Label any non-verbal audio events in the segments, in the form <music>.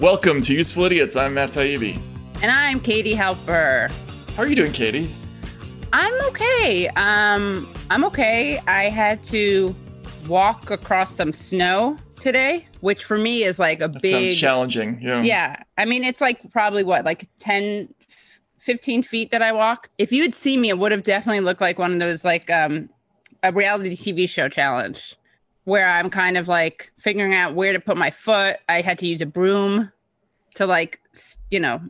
Welcome to Useful Idiots. I'm Matt Taibbi. And I'm Katie Halper. How are you doing, Katie? I'm okay. Um, I'm okay. I had to walk across some snow today, which for me is like a That big sounds challenging. Yeah. Yeah. I mean, it's like probably what, like 10, 15 feet that I walked. If you had seen me, it would have definitely looked like one of those like um a reality TV show challenge where I'm kind of like figuring out where to put my foot. I had to use a broom to like, you know,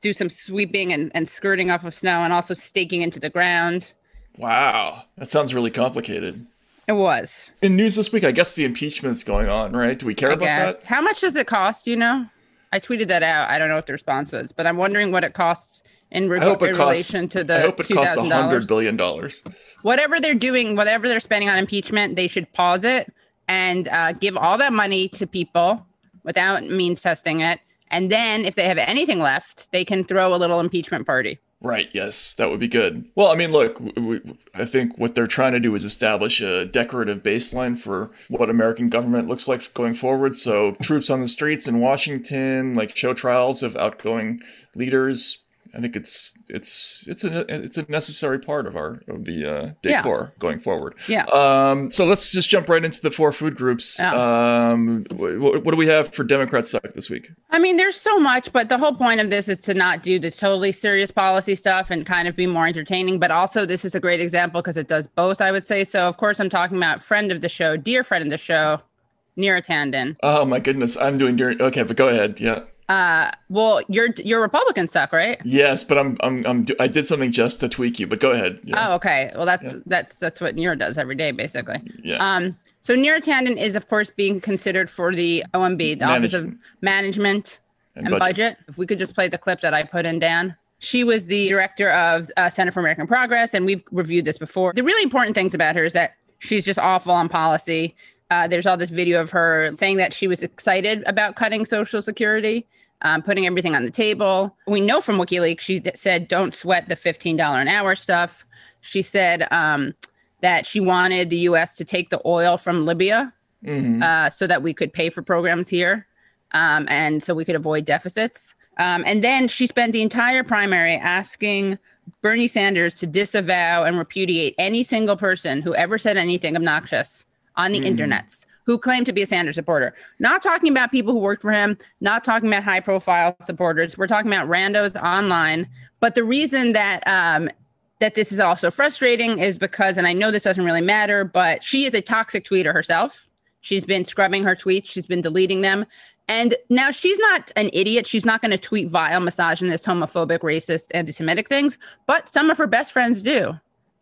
do some sweeping and, and skirting off of snow and also staking into the ground. Wow. That sounds really complicated. It was. In news this week, I guess the impeachment's going on, right? Do we care I about guess. that? How much does it cost? You know, I tweeted that out. I don't know what the response was, but I'm wondering what it costs in, re- I hope it in costs. relation to the I hope it costs a $2,000. hundred billion dollars. Whatever they're doing, whatever they're spending on impeachment, they should pause it and uh, give all that money to people without means testing it. And then, if they have anything left, they can throw a little impeachment party. Right. Yes, that would be good. Well, I mean, look, we- I think what they're trying to do is establish a decorative baseline for what American government looks like going forward. So, troops on the streets in Washington, like show trials of outgoing leaders. I think it's it's it's a it's a necessary part of our of the uh, Yeah. decor going forward. Yeah. Um. So let's just jump right into the four food groups. Um. wh- wh- what do we have for Democrats suck this week? I mean, there's so much, but the whole point of this is to not do the totally serious policy stuff and kind of be more entertaining. But also, this is a great example because it does both, I would say. So, of course, I'm talking about friend of the show, dear friend of the show, Neera Tanden. Oh my goodness, I'm doing during. Okay, but go ahead. Yeah. Uh, well, your your Republican suck, right? Yes, but I'm I'm I'm I did something just to tweak you. But go ahead. Yeah. Oh, okay. Well, that's that's that's what Neera does every day, basically. yeah. Um, so Neera Tanden is, of course, being considered for the OMB, the Office of Management And and, budget. budget. If we could just play the clip that I put in, Dan. She was the director of uh, Center for American Progress, and we've reviewed this before. The really important things about her is that she's just awful on policy. Uh, there's all this video of her saying that she was excited about cutting Social Security, um, putting everything on the table. We know from WikiLeaks, she said, don't sweat the $15 an hour stuff. She said um, that she wanted the US to take the oil from Libya Mhm. uh, so that we could pay for programs here um, and so we could avoid deficits. Um, and then she spent the entire primary asking Bernie Sanders to disavow and repudiate any single person who ever said anything obnoxious on the Mhm. internets who claim to be a Sanders supporter. Not talking about people who worked for him, not talking about high profile supporters. We're talking about randos online. But the reason that um, that this is also frustrating is because, and I know this doesn't really matter, but she is a toxic tweeter herself. She's been scrubbing her tweets, she's been deleting them. And now she's not an idiot. She's not going to tweet vile, misogynist, homophobic, racist, anti Semitic things, but some of her best friends do.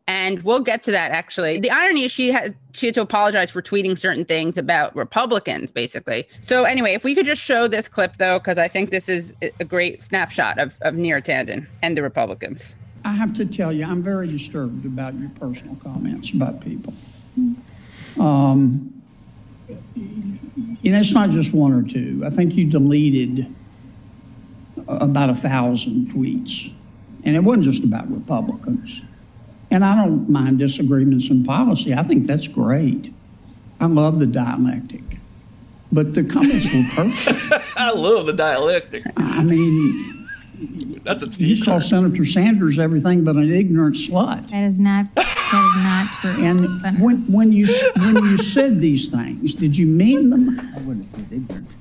And we'll get to that actually. The irony is she has she had to apologize for tweeting certain things about Republicans, basically. So anyway, if we could just show this clip though, because I think this is a great snapshot of, of Neera Tanden and the Republicans. I have to tell you, I'm very disturbed about your personal comments about people. Um, you know, it's not just one or two. I think you deleted about a thousand tweets, and it wasn't just about Republicans. And I don't mind disagreements in policy. I think that's great. I love the dialectic, but the comments were perfect. <laughs> I love the dialectic. I mean, That's a you call. Senator Sanders everything but an ignorant slut. That is not that is not true. And when, when you when you said these things, did you mean them? I wouldn't say ignorant.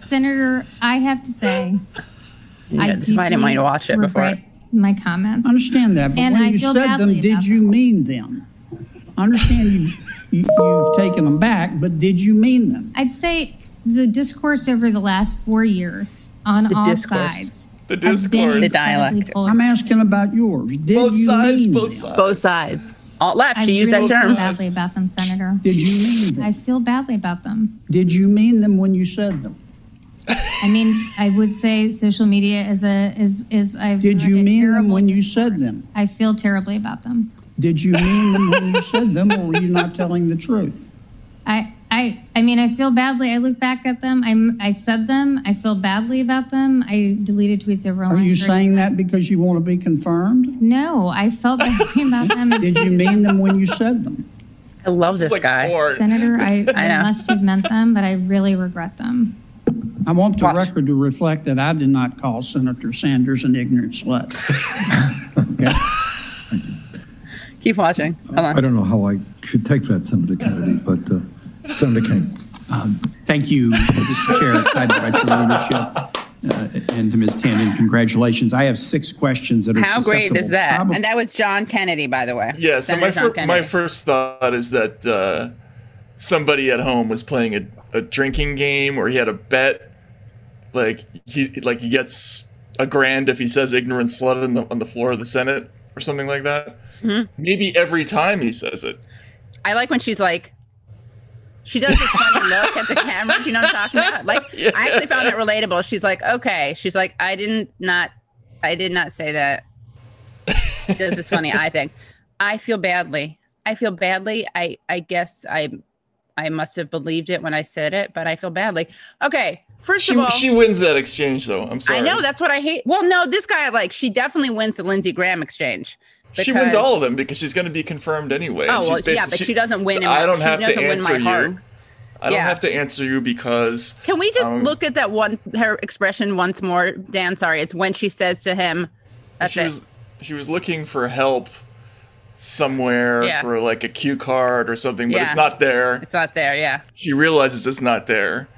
Senator, I have to say, Yeah, that's I didn't want you to watch it before. regret my comments. I understand that, but And when I you said them, did about you them. mean them? I understand you, you you've taken them back, but did you mean them? I'd say the discourse over the last four years on The all discourse. sides The has been discourse. The incredibly dialect. I'm asking about yours. Did Both you sides, mean both them? sides. Both sides. Alt left. I She used really that feel term. badly about them, Senator. Did you mean them? I feel badly about them. Did you mean them when you said them? I mean, I would say social media is a is is I've Did you mean them when you said discourse. them? I feel terribly about them. Did you mean them when you said them, or were you not telling the truth? I I I mean, I feel badly. I look back at them. I'm I said them. I feel badly about them. I deleted tweets over. Are you saying that because you want to be confirmed? No, I felt badly <laughs> about them. Did you mean them when you said them? I love this It's like guy. porn. Senator, I, <laughs> I I, must have meant them, but I really regret them. I want the Watch. record to reflect that I did not call Senator Sanders an ignorant slut. <laughs> Okay? Keep watching. Hold I don't know how I should take that, Senator Kennedy, but uh, Senator King. Thank you, Mr. Chair. Excited about your leadership. Uh, and to Ms. Tanden, congratulations. I have six questions that are How great is that? probably- And that was John Kennedy, by the way. Yeah, so my, fir- my first thought is that uh, somebody at home was playing a, a drinking game where he had a bet, like he like he gets a grand if he says ignorant slut on the, on the floor of the Senate or something like that. Mm-hmm. Maybe every time he says it. I like when she's like, she does this funny <laughs> look at the camera. Do you know what I'm talking about? Like, <laughs> I actually found it relatable. She's like, okay. She's like, I didn't not, I did not say that. this is funny I think I feel badly. I feel badly. I I guess I I must have believed it when I said it, but I feel badly. Okay. First She of all, she wins that exchange though. I'm sorry. I know that's what I hate. Well, no, this guy like she definitely wins the Lindsey Graham exchange. She wins all of them because she's going to be confirmed anyway. Oh, well, yeah, but she doesn't win in I don't she have to answer heart. you. I don't Yeah. have to answer you because Can we just Um, look at that one her expression once more, Dan? Sorry, it's when she says to him, "That's she it." was she was looking for help somewhere Yeah. for like a cue card or something, but it's not there. It's not there. Yeah, She realizes it's not there,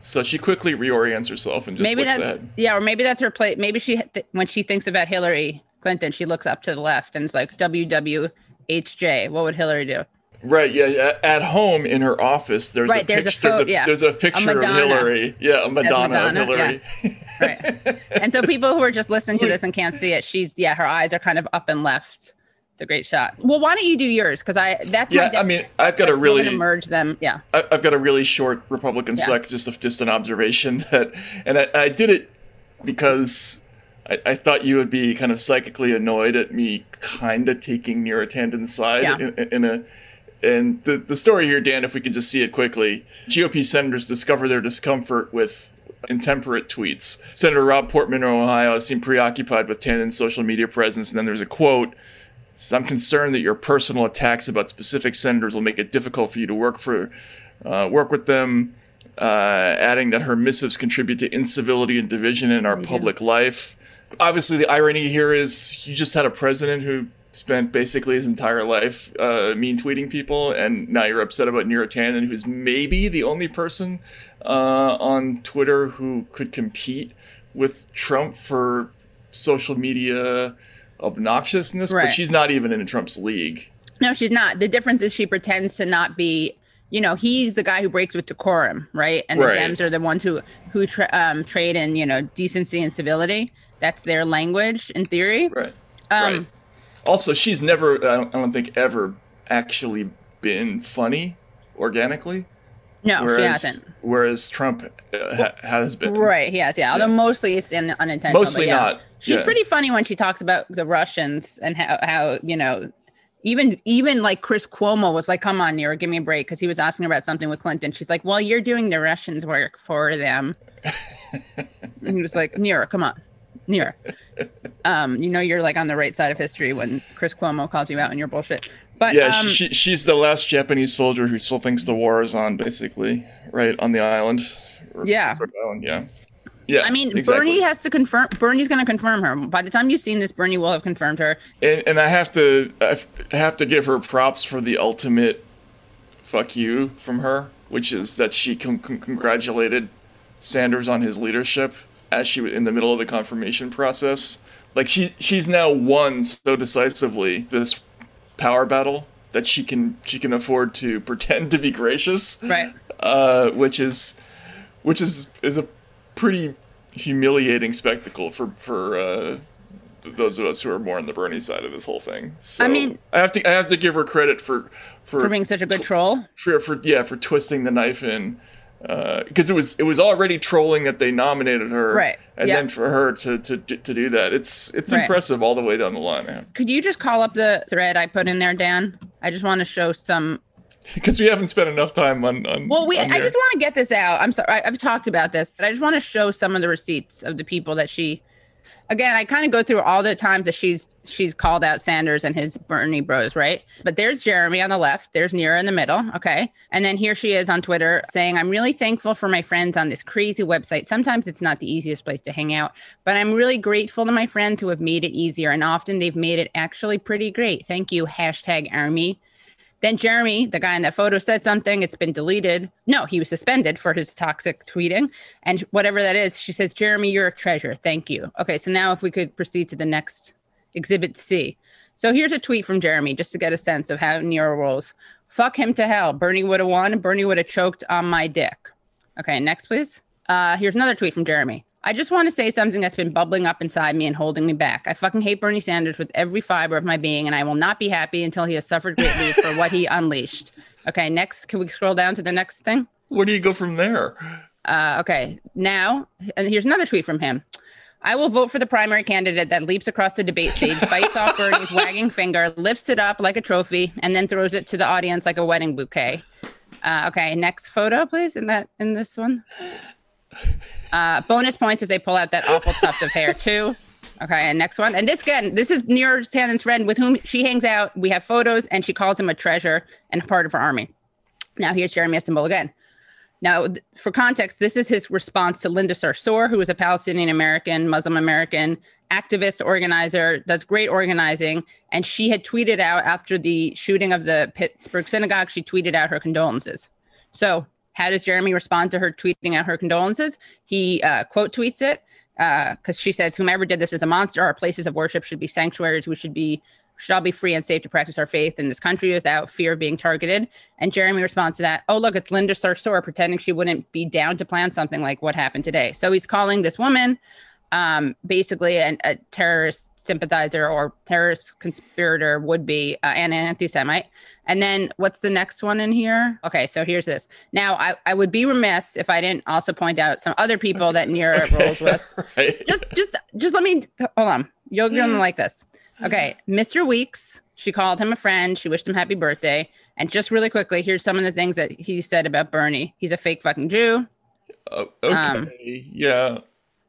so she quickly reorients herself and just maybe that's ahead. yeah, or maybe that's her play. Maybe she th- when she thinks about Hillary Clinton, she looks up to the left and it's like WWHJ. What would Hillary do? Right? Yeah. At, home in her office, there's Right, a there's a picture. there's, a, yeah. there's a A picture of Hillary. Yeah, a Madonna, Madonna, of Hillary. Right. and so people who are just listening to this and can't see it, she's yeah, her eyes are kind of up and left. It's a great shot. Well, why don't you do yours? Because I that's my Yeah, I mean, I've got but a really merge them. Yeah. I, I've got a really short Republican Yeah. sec, just a, just an observation <laughs> that, and I, I did it because I, I thought you would be kind of psychically annoyed at me kind of taking Neera Tanden's side Yeah. in, in a. And the, the story here, Dan, if we could just see it quickly GOP senators discover their discomfort with intemperate tweets. Senator Rob Portman of Ohio seemed preoccupied with Tanden's social media presence. And then there's a quote says, I'm concerned that your personal attacks about specific senators will make it difficult for you to work for uh, work with them. Uh, adding that her missives contribute to incivility and division in our public life. Obviously, the irony here is you just had a president who spent basically his entire life uh, mean tweeting people, and now you're upset about Neera Tanden, who's maybe the only person uh, on Twitter who could compete with Trump for social media obnoxiousness, Right. but she's not even in Trump's league. No, she's not. The difference is she pretends to not be. You know, he's the guy who breaks with decorum, right? And Right. the Dems are the ones who who tra- um, trade in, you know, decency and civility. That's their language in theory. Right. Um, right. Also, she's never, I don't, I don't think, ever actually been funny organically. No, whereas, she hasn't. Whereas Trump uh, ha- has been. Right. Yes. Yeah. Although mostly it's in unintentional. Mostly yeah. not, She's yeah. pretty funny when she talks about the Russians and how, how you know, even even like Chris Cuomo was like, "Come on, Nero, give me a break," because he was asking about something with Clinton. She's like, "Well, you're doing the Russians' work for them." <laughs> and he was like, "Nero, come on, Nero." Um, you know, you're like on the right side of history when Chris Cuomo calls you out on your bullshit. But Yeah, um, she, she's the last Japanese soldier who still thinks the war is on, basically, right on the island. Yeah. sort of island, yeah. Yeah. I mean, exactly. Bernie has to confirm. Bernie's going to confirm her. By the time you've seen this, Bernie will have confirmed her. and, and I have to I have to give her props for the ultimate fuck you from her, which is that she con- con- congratulated Sanders on his leadership as she was in the middle of the confirmation process. Like she she's now won so decisively this power battle that she can she can afford to <laughs> pretend to be gracious, Right. uh, which is which is is a pretty humiliating spectacle for for uh, those of us who are more on the Bernie side of this whole thing. So I mean- I have to I have to give her credit for for For being such a good troll. for, for yeah for twisting the knife in because it was it was already trolling that they nominated her Right, and yeah. then for her to to to do that it's it's Right. impressive all the way down the line man Could you just call up the thread I put in there, Dan? I just want to show some. <laughs> because we haven't spent enough time on on Well, we. on I just want to get this out. I'm sorry. I, I've talked about this. But I just want to show some of the receipts of the people that she. Again, I kind of go through all the times that she's she's called out Sanders and his Bernie Bros, right? But there's Jeremy on the left, there's Neera in the middle, okay, and then here she is on Twitter saying, "I'm really thankful for my friends on this crazy website. Sometimes it's not the easiest place to hang out, but I'm really grateful to my friends who have made it easier, and often they've made it actually pretty great. Thank you, hashtag Army." Then Jeremy, the guy in that photo, said something. It's been deleted. No, he was suspended for his toxic tweeting. And whatever that is, she says, Jeremy, you're a treasure. Thank you. Okay, so now if we could proceed to the next exhibit C. So here's a tweet from Jeremy just to get a sense of how Nero rolls. Fuck him to hell. Bernie would have won. Bernie would have choked on my dick. Okay, next, please. Uh, here's another tweet from Jeremy. I just want to say something that's been bubbling up inside me and holding me back. I fucking hate Bernie Sanders with every fiber of my being, and I will not be happy until he has suffered greatly for what he <laughs> unleashed. Okay, next, can we scroll down to the next thing? where do you go from there Uh, okay, now, and here's another tweet from him. I will vote for the primary candidate that leaps across the debate stage, bites off <laughs> Bernie's wagging finger, lifts it up like a trophy, and then throws it to the audience like a wedding bouquet. Uh, okay, next photo, please. In that, in this one. Uh, bonus points if they pull out that awful tuft of hair too. Okay, and next one. And this again, this is Neera Tanden's friend with whom she hangs out. We have photos, and she calls him a treasure and part of her army. Now here's Jeremy Istanbul again. Now, th- for context, this is his response to Linda Sarsour, who is a Palestinian American, Muslim American activist, organizer, does great organizing. And she had tweeted out after the shooting of the Pittsburgh synagogue, she tweeted out her condolences. So, how does Jeremy respond to her tweeting out her condolences? He uh, quote tweets it because she says, "Whomever did this is a monster. Our places of worship should be sanctuaries. We should be should all be free and safe to practice our faith in this country without fear of being targeted." And Jeremy responds to that, "Oh look, it's Linda Sarsour pretending she wouldn't be down to plan something like what happened today." So he's calling this woman um, basically an, a terrorist sympathizer or terrorist conspirator would be uh, and an anti-Semite. And then what's the next one in here? Okay, so here's this. Now I, I would be remiss if I didn't also point out some other people that Neera <laughs> rolls with. <laughs> right Just just just let me hold on. You're gonna like this. Okay, Mr. Weeks. She called him a friend. She wished him happy birthday. And just really quickly, here's some of the things that he said about Bernie. He's a fake fucking Jew. Oh, okay um, yeah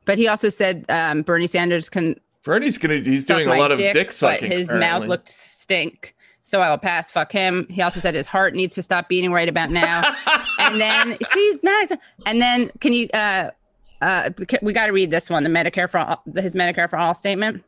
But he also said um, Bernie Sanders can Bernie's gonna he's doing a lot of dick, dick sucking but his mouth looked stink. So I will pass. Fuck him. He also said his heart needs to stop beating right about now. <laughs> and then see, nice. And then can you? uh uh We got to read this one. The Medicare for all, his Medicare for all statement.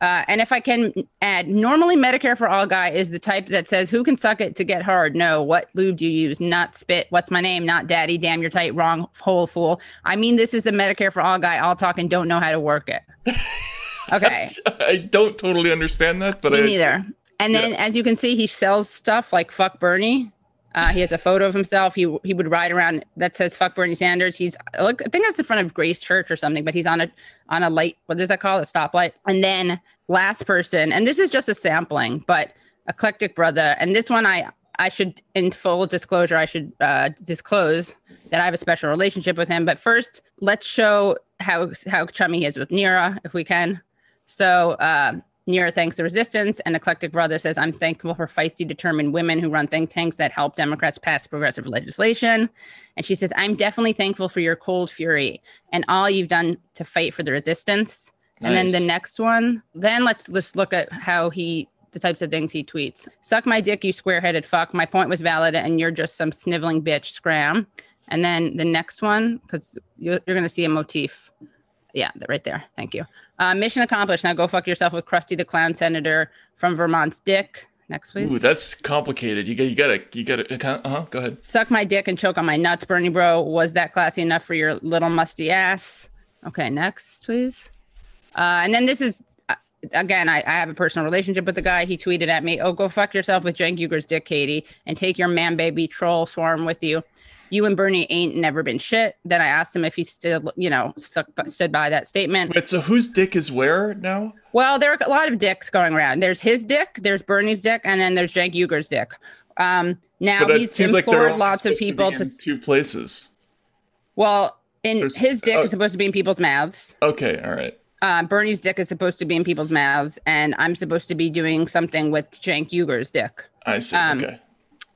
Uh, and if I can add, normally Medicare for all guy is the type that says, "Who can suck it to get hard?" No, what lube do you use? Not spit. What's my name? Not daddy. Damn, you're tight. Wrong. Whole fool. I mean, this is the Medicare for all guy. All talk and don't know how to work it. <laughs> Okay. I don't totally understand that but Me I, neither. And then, as you can see, he sells stuff like "fuck Bernie." Uh, he has a photo of himself. He he would ride around that says "fuck Bernie Sanders." He's look, I think that's in front of Grace Church or something. But he's on a on a light. What does that call it? A stoplight. And then last person, and this is just a sampling, but eclectic brother. And this one, I I should, in full disclosure, I should uh, disclose that I have a special relationship with him. But first, let's show how how chummy he is with Neera, if we can. So uh, Neera thanks the resistance, and Eclectic Brother says, I'm thankful for feisty, determined women who run think tanks that help Democrats pass progressive legislation. And she says, I'm definitely thankful for your cold fury and all you've done to fight for the resistance. And then the next one, then let's let's look at how he the types of things he tweets. Suck my dick, you square-headed fuck. My point was valid, and you're just some sniveling bitch. Scram. And then the next one, because you're, you're going to see a motif. Yeah, right there. Thank you. Uh, mission accomplished. Now go fuck yourself with Krusty the Clown Senator from Vermont's dick. Next, please. Ooh, that's complicated. You got you gotta you gotta uh huh. Go ahead. Suck my dick and choke on my nuts, Bernie bro. Was that classy enough for your little musty ass? Okay, next, please. Uh, and then this is, uh, again, I, I have a personal relationship with the guy. He tweeted at me, "Oh, go fuck yourself with Cenk Uygur's dick, Katie, and take your man baby troll swarm with you." You and Bernie ain't never been shit. Then I asked him if he still, you know, stuck stood by that statement. Wait, so whose dick is where now? Well, there are a lot of dicks going around. There's his dick, there's Bernie's dick, and then there's Cenk Uygur's dick. Um, now But he's like implored all lots of to people in to. two places. Well, in There's- his dick oh. is supposed to be in people's mouths. Okay, all right. Uh, Bernie's dick is supposed to be in people's mouths, and I'm supposed to be doing something with Cenk Uygur's dick, I see. Um, okay.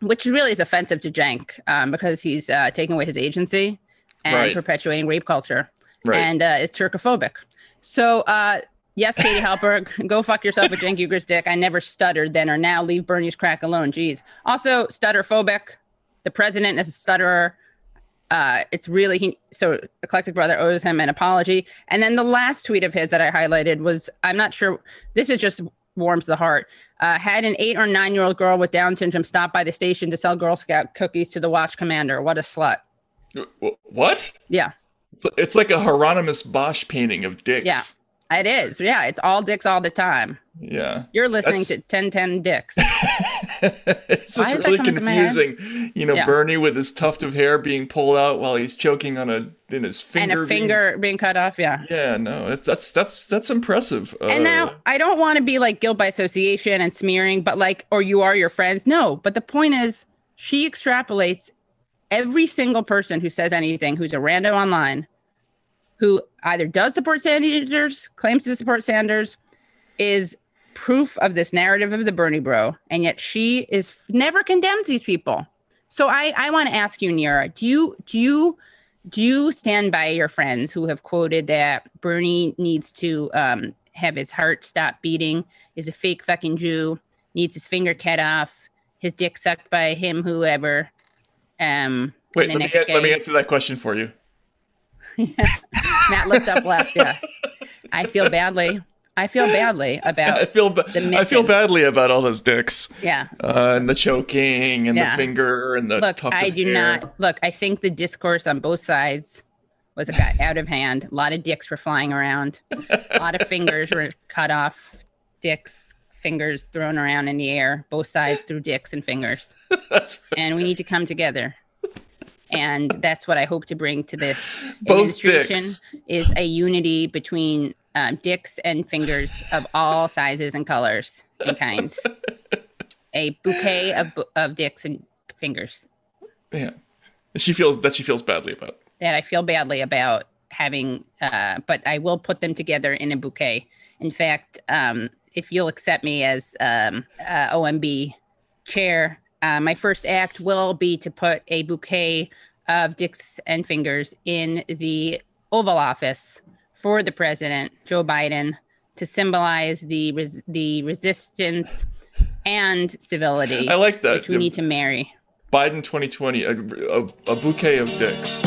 Which really is offensive to Cenk um, because he's uh, taking away his agency and Right. perpetuating rape culture Right. and uh, is Turkophobic. So, uh, yes, Katie Halper, <laughs> go fuck yourself with Cenk Uygur's dick. I never stuttered then or now. Leave Bernie's crack alone. Jeez. Also, stutterphobic. The president is a stutterer. Uh, it's really he. So, Eclectic Brother owes him an apology. And then the last tweet of his that I highlighted was I'm not sure. This is just warms the heart. Uh, had an eight or nine year old girl with Down syndrome stop by the station to sell Girl Scout cookies to the watch commander. What a slut. Wh- What? Yeah. It's- It's like a Hieronymus Bosch painting of dicks. Yeah. It is. Yeah. It's all dicks all the time. Yeah. You're listening That's- to 1010 Dicks. <laughs> it's just really coming to my head? confusing. You know, Yeah. Bernie with his tuft of hair being pulled out while he's choking on a in his finger. and a being- finger being cut off. Yeah. yeah, no, it's that's that's that's impressive. And Uh, now I don't want to be like guilt by association and smearing, but like, or you are your friends. No, but the point is, she extrapolates every single person who says anything who's a rando online, who either does support Sanders, claims to support Sanders, is proof of this narrative of the Bernie bro, and yet she is never condemns these people. So I I want to ask you, Neera, do you do you do you stand by your friends who have quoted that Bernie needs to um, have his heart stop beating, is a fake fucking Jew, needs his finger cut off, his dick sucked by him, whoever. Um, wait, let me let me answer that question for you. <laughs> Matt looked up left. Yeah, I feel badly. I feel badly about. <laughs> I feel ba- the I feel badly about all those dicks yeah. uh, and the choking and Yeah. the finger and the Look, I do hair. not look. I think the discourse on both sides was got out of hand. A lot of dicks were flying around. A lot of <laughs> fingers were cut off. Dicks, fingers thrown around in the air. Both sides threw dicks and fingers. That's right. and we need to come together. And that's what I hope to bring to this <sighs> administration is a unity between um, dicks and fingers of all sizes and colors and kinds. <laughs> a bouquet of, of dicks and fingers Yeah. She feels that she feels badly about. that I feel badly about having, uh, but I will put them together in a bouquet. In fact, um, if you'll accept me as um, uh, OMB chair, uh, my first act will be to put a bouquet of dicks and fingers in the Oval Office for the president, Joe Biden, to symbolize the res- the resistance and civility, I like that. which we need to marry. Biden 2020, a, a, a bouquet of dicks.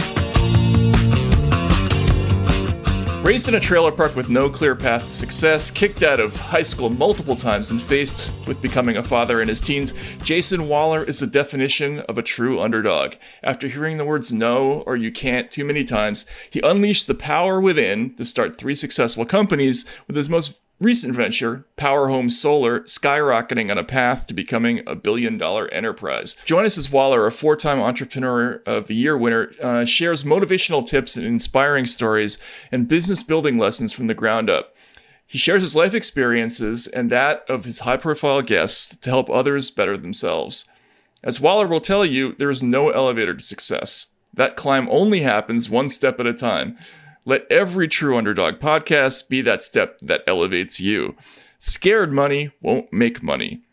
Raised in a trailer park with no clear path to success, kicked out of high school multiple times, and faced with becoming a father in his teens, Jason Waller is the definition of a true underdog. After hearing the words no or you can't too many times, he unleashed the power within to start three successful companies with his most recent venture, Power Home Solar, skyrocketing on a path to becoming a billion dollar enterprise. Join us as Waller, a four time Entrepreneur of the Year winner, uh, shares motivational tips and inspiring stories and business building lessons from the ground up. He shares his life experiences and that of his high profile guests to help others better themselves. As Waller will tell you, there is no elevator to success. That climb only happens one step at a time. Let every true underdog podcast be that step that elevates you. Scared money won't make money.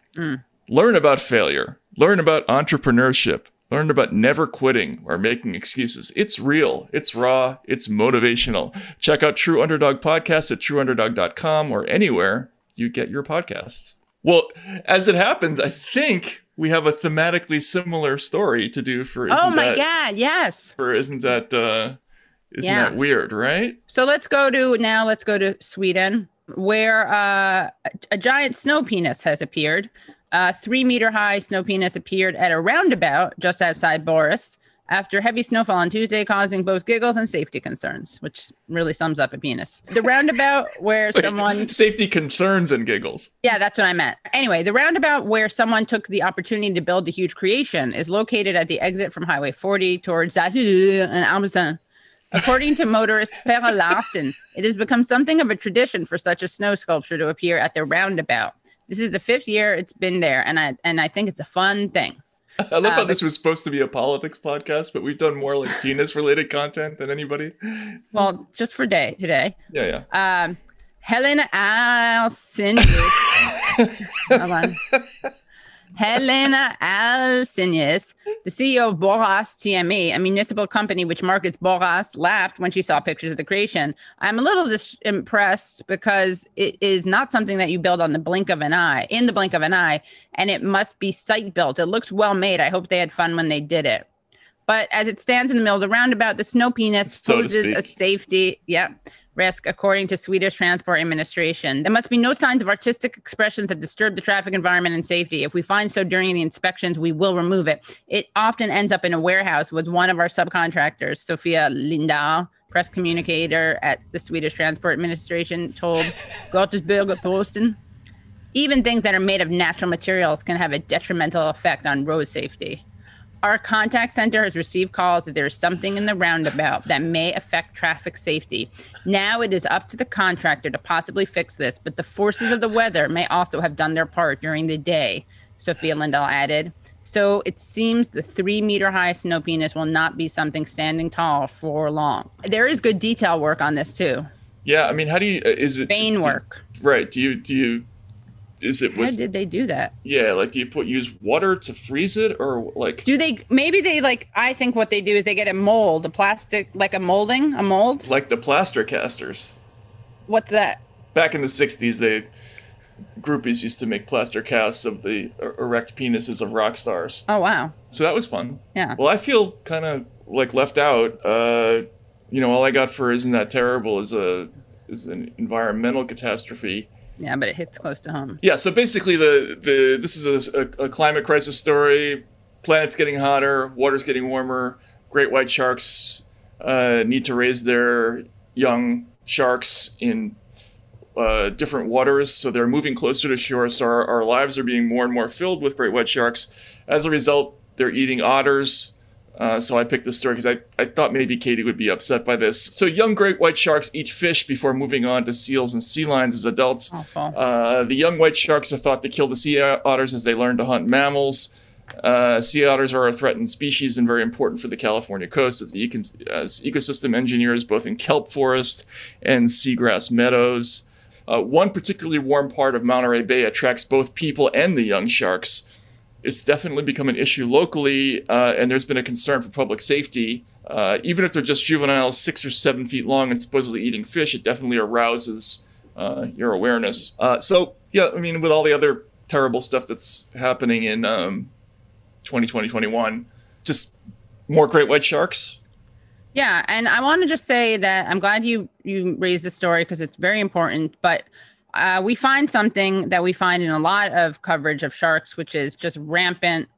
Learn about failure. Learn about entrepreneurship. Learn about never quitting or making excuses. It's real. It's raw. It's motivational. Check out True Underdog Podcast at trueunderdog.com or anywhere you get your podcasts. Well, as it happens, I think we have a thematically similar story to do for. Oh Isn't my That- God! Yes. For isn't that uh, isn't Yeah. that weird, right? So let's go to now. Let's go to Sweden, where uh, a, a giant snow penis has appeared. A three meter high snow penis appeared at a roundabout just outside Borås, after heavy snowfall on Tuesday, causing both giggles and safety concerns, which really sums up a penis. The roundabout <laughs> where Wait, someone safety concerns and giggles. yeah, that's what I meant. Anyway, the roundabout where someone took the opportunity to build the huge creation is located at the exit from Highway 40 towards Zatou and Amazon. According to motorist Per Larsen, it has become something of a tradition for such a snow sculpture to appear at the roundabout. This is the fifth year it's been there, and I and I think it's a fun thing. I love Uh, how this was supposed to be a politics podcast, but we've done more like penis related content than anybody. Well, just for day today. Yeah, yeah. Um, Helen Alcinius. <laughs> Hold on. Helena Alcinius, the CEO of Boras TME, a municipal company which markets Boras, laughed when she saw pictures of the creation. I'm a little dis- impressed because it is not something that you build on the blink of an eye, in the blink of an eye, and it must be site built. It looks well made. I hope they had fun when they did it. But as it stands in the middle of the roundabout, the snow penis So poses a safety, yeah, risk according to Swedish Transport Administration. There must be no signs of artistic expressions that disturb the traffic environment and safety. If we find so during the inspections, we will remove it. It often ends up in a warehouse with one of our subcontractors, Sophia Lindahl, press communicator at the Swedish Transport Administration, told <laughs> Göteborgs Posten. Even things that are made of natural materials can have a detrimental effect on road safety. Our contact center has received calls that there is something in the roundabout that may affect traffic safety. Now it is up to the contractor to possibly fix this, but the forces of the weather may also have done their part during the day, Sophia Lindahl added. So it seems the three meter high snow penis will not be something standing tall for long. There is good detail work on this too. Yeah, I mean, how do you? uh, Is it Vein do- work. right? Do you do you? Is it How did they do that? Yeah, like do you put use water to freeze it or like? Do they maybe they like I think what they do is they get a mold, a plastic like a molding, a mold. like the plaster casters. What's that? Back in the '60s, they groupies used to make plaster casts of the er- erect penises of rock stars. Oh wow. So that was fun. Yeah. Well, I feel kind of like left out. Uh, you know, all I got for "Isn't That Terrible" is a is an environmental catastrophe. Yeah, but it hits close to home. Yeah. So basically, the the this is a, a, climate crisis story. Planet's getting hotter. Water's getting warmer. Great white sharks uh, need to raise their young sharks in uh, different waters, so they're moving closer to shore. So our, our lives are being more and more filled with great white sharks. As a result, they're eating otters. Uh, so I picked this story because I, I thought maybe Katie would be upset by this. So young great white sharks eat fish before moving on to seals and sea lions as adults. Uh, the young white sharks are thought to kill the sea otters as they learn to hunt mammals. Uh, sea otters are a threatened species and very important for the California coast as, the econ- as ecosystem engineers, both in kelp forest and seagrass meadows. Uh, one particularly warm part of Monterey Bay attracts both people and the young sharks. It's definitely become an issue locally, uh, and there's been a concern for public safety. Uh, even if they're just juveniles, six or seven feet long, and supposedly eating fish, it definitely arouses uh, your awareness. Uh, so, yeah, I mean, with all the other terrible stuff that's happening in um, 2020, 21, just more great white sharks. Yeah, and I want to just say that I'm glad you you raised this story because it's very important. But uh, we find something that we find in a lot of coverage of sharks, which is just rampant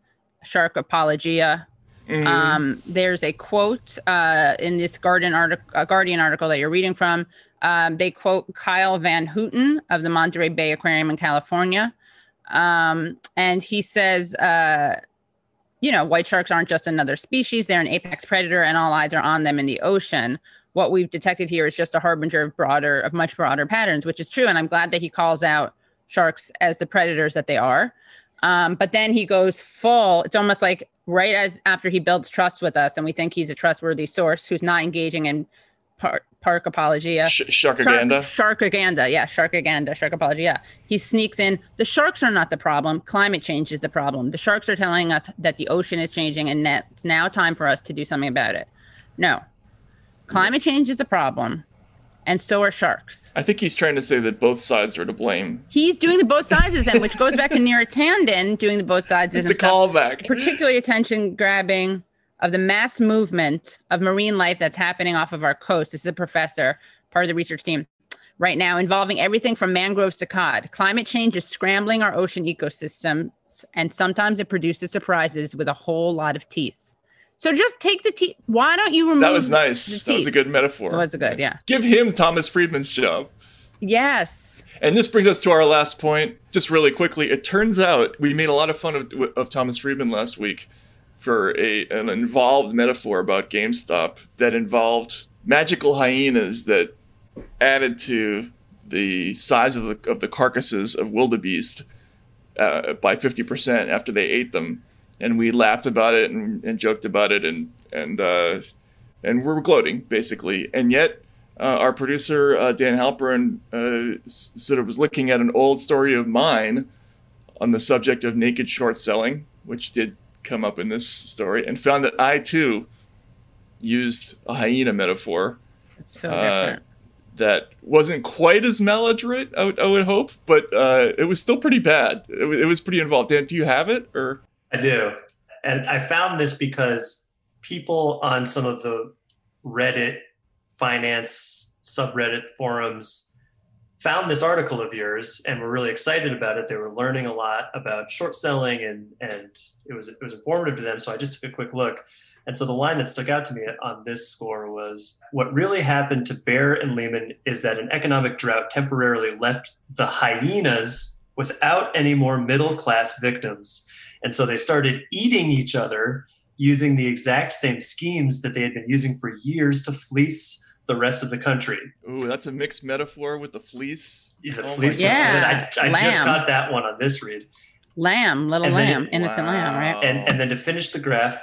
shark apologia. Um, there's a quote uh, in this Guardian article, uh, Guardian article that you're reading from. Um, they quote Kyle Van Houtan of the Monterey Bay Aquarium in California, um, and he says. Uh, you know, white sharks aren't just another species, they're an apex predator and all eyes are on them in the ocean. What we've detected here is just a harbinger of broader, of much broader patterns, which is true. And I'm glad that he calls out sharks as the predators that they are. Um, but then he goes full, it's almost like right as after he builds trust with us and we think he's a trustworthy source who's not engaging in par- park apologia. Sh- Sharkaganda. Shark, sharkaganda, yeah, sharkaganda, shark apology, yeah. He sneaks in. The sharks are not the problem. Climate change is the problem. The sharks are telling us that the ocean is changing and that it's now time for us to do something about it. No, climate change is a problem, and so are sharks. I think he's trying to say that both sides are to blame. He's doing the both sides, and which goes back to Neera <laughs> Tanden doing the both sides. It's a callback. particularly attention grabbing of the mass movement of marine life that's happening off of our coast. This is a professor, part of the research team right now, involving everything from mangroves to cod. Climate change is scrambling our ocean ecosystems, and sometimes it produces surprises with a whole lot of teeth. So just take the teeth. Why don't you remove? That was the nice. That was a good metaphor. It was a good, yeah. Give him Thomas Friedman's job. Yes. And this brings us to our last point, just really quickly. It turns out we made a lot of fun of, of Thomas Friedman last week for a an involved metaphor about GameStop that involved magical hyenas that added to the size of the of the carcasses of wildebeest uh, by fifty percent after they ate them, and we laughed about it and, and joked about it and and uh, and we're gloating basically, and yet uh, our producer uh, Dan Halperin uh, s- sort of was looking at an old story of mine on the subject of naked short selling, which did come up in this story, and found that I too used a hyena metaphor It's so uh, different. that wasn't quite as maladroit, I would, I would hope, but uh, it was still pretty bad. It, wa- it was pretty involved. Dan, do you have it or? I do. And I found this because people on some of the Reddit finance subreddit forums found this article of yours and were really excited about it. They were learning a lot about short selling and and it was it was informative to them. So I just took a quick look. And so the line that stuck out to me on this score was what really happened to Bear and Lehman is that an economic drought temporarily left the hyenas without any more middle class victims. And so they started eating each other using the exact same schemes that they had been using for years to fleece the rest of the country. Ooh, that's a mixed metaphor with the fleece. The Oh fleece Yeah. I, I just lamb. got that one on this read. Lamb, little then lamb, it- innocent lamb, right? And and then to finish the graph,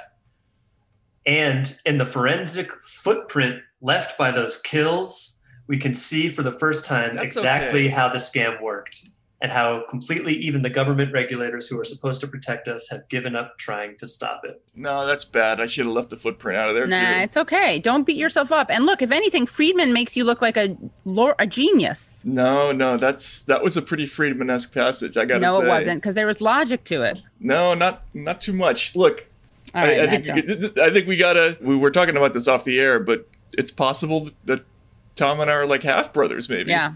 and in the forensic footprint left by those kills, we can see for the first time That's exactly okay. how the scam worked and how completely even the government regulators who are supposed to protect us have given up trying to stop it. No, that's bad. I should have left the footprint out of there Nah, too. it's okay. Don't beat yourself up. And look, if anything, Friedman makes you look like a lor- a genius. No, no, that's that was a pretty Friedman-esque passage. I gotta No, say. No, it wasn't, because there was logic to it. No, not not too much. Look, All right, I, I Matt, think. I think we gotta. We were talking about this off the air, but it's possible that Tom and I are like half brothers, maybe. yeah.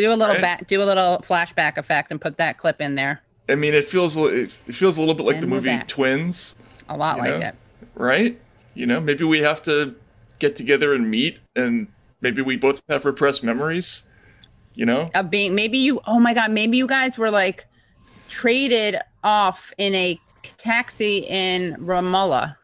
Do a little Right? back, do a little flashback effect, and put that clip in there. I mean, it feels a it feels a little bit like And the movie back. Twins, A lot like know? it. right? You know, maybe we have to get together and meet, and maybe we both have repressed memories. You know, Of being maybe you. Oh my God, maybe you guys were like traded off in a taxi in Ramallah.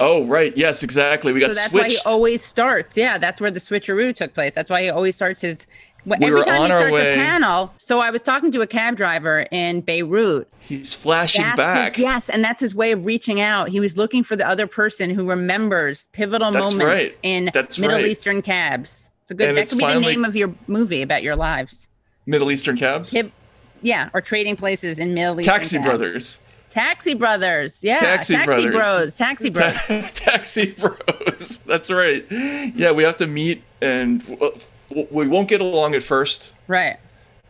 Oh, right. Yes, exactly. We got So that's why he always starts. Yeah, that's where the switcheroo took place. That's why he always starts his. Wh- We Every time he starts way- a panel. So I was talking to a cab driver in Beirut. He's flashing That's back. His, yes, and that's his way of reaching out. He was looking for the other person who remembers pivotal That's moments right. in That's Middle right. Eastern cabs. It's a good. And that could be the name of your movie about your lives. Middle Eastern cabs. Yeah, or trading places in Middle Eastern Taxi cabs. Brothers. Taxi Brothers. Yeah, Taxi Brothers. Bros. Taxi Bros. <laughs> Taxi Bros. <laughs> That's right. Yeah, we have to meet, and w- we won't get along at first, right.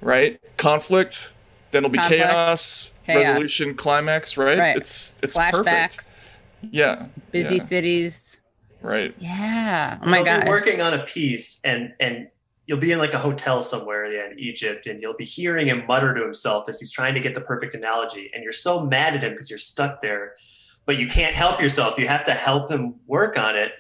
right? Conflict, then it'll be Conflict, chaos, chaos. resolution, climax, right? Right. It's it's perfect. Flashbacks. Yeah. Busy yeah, cities. Right. Yeah. Oh my You'll be god. working on a piece and and you'll be in like a hotel somewhere in Egypt and you'll be hearing him mutter to himself as he's trying to get the perfect analogy and you're so mad at him because you're stuck there but you can't help yourself you have to help him work on it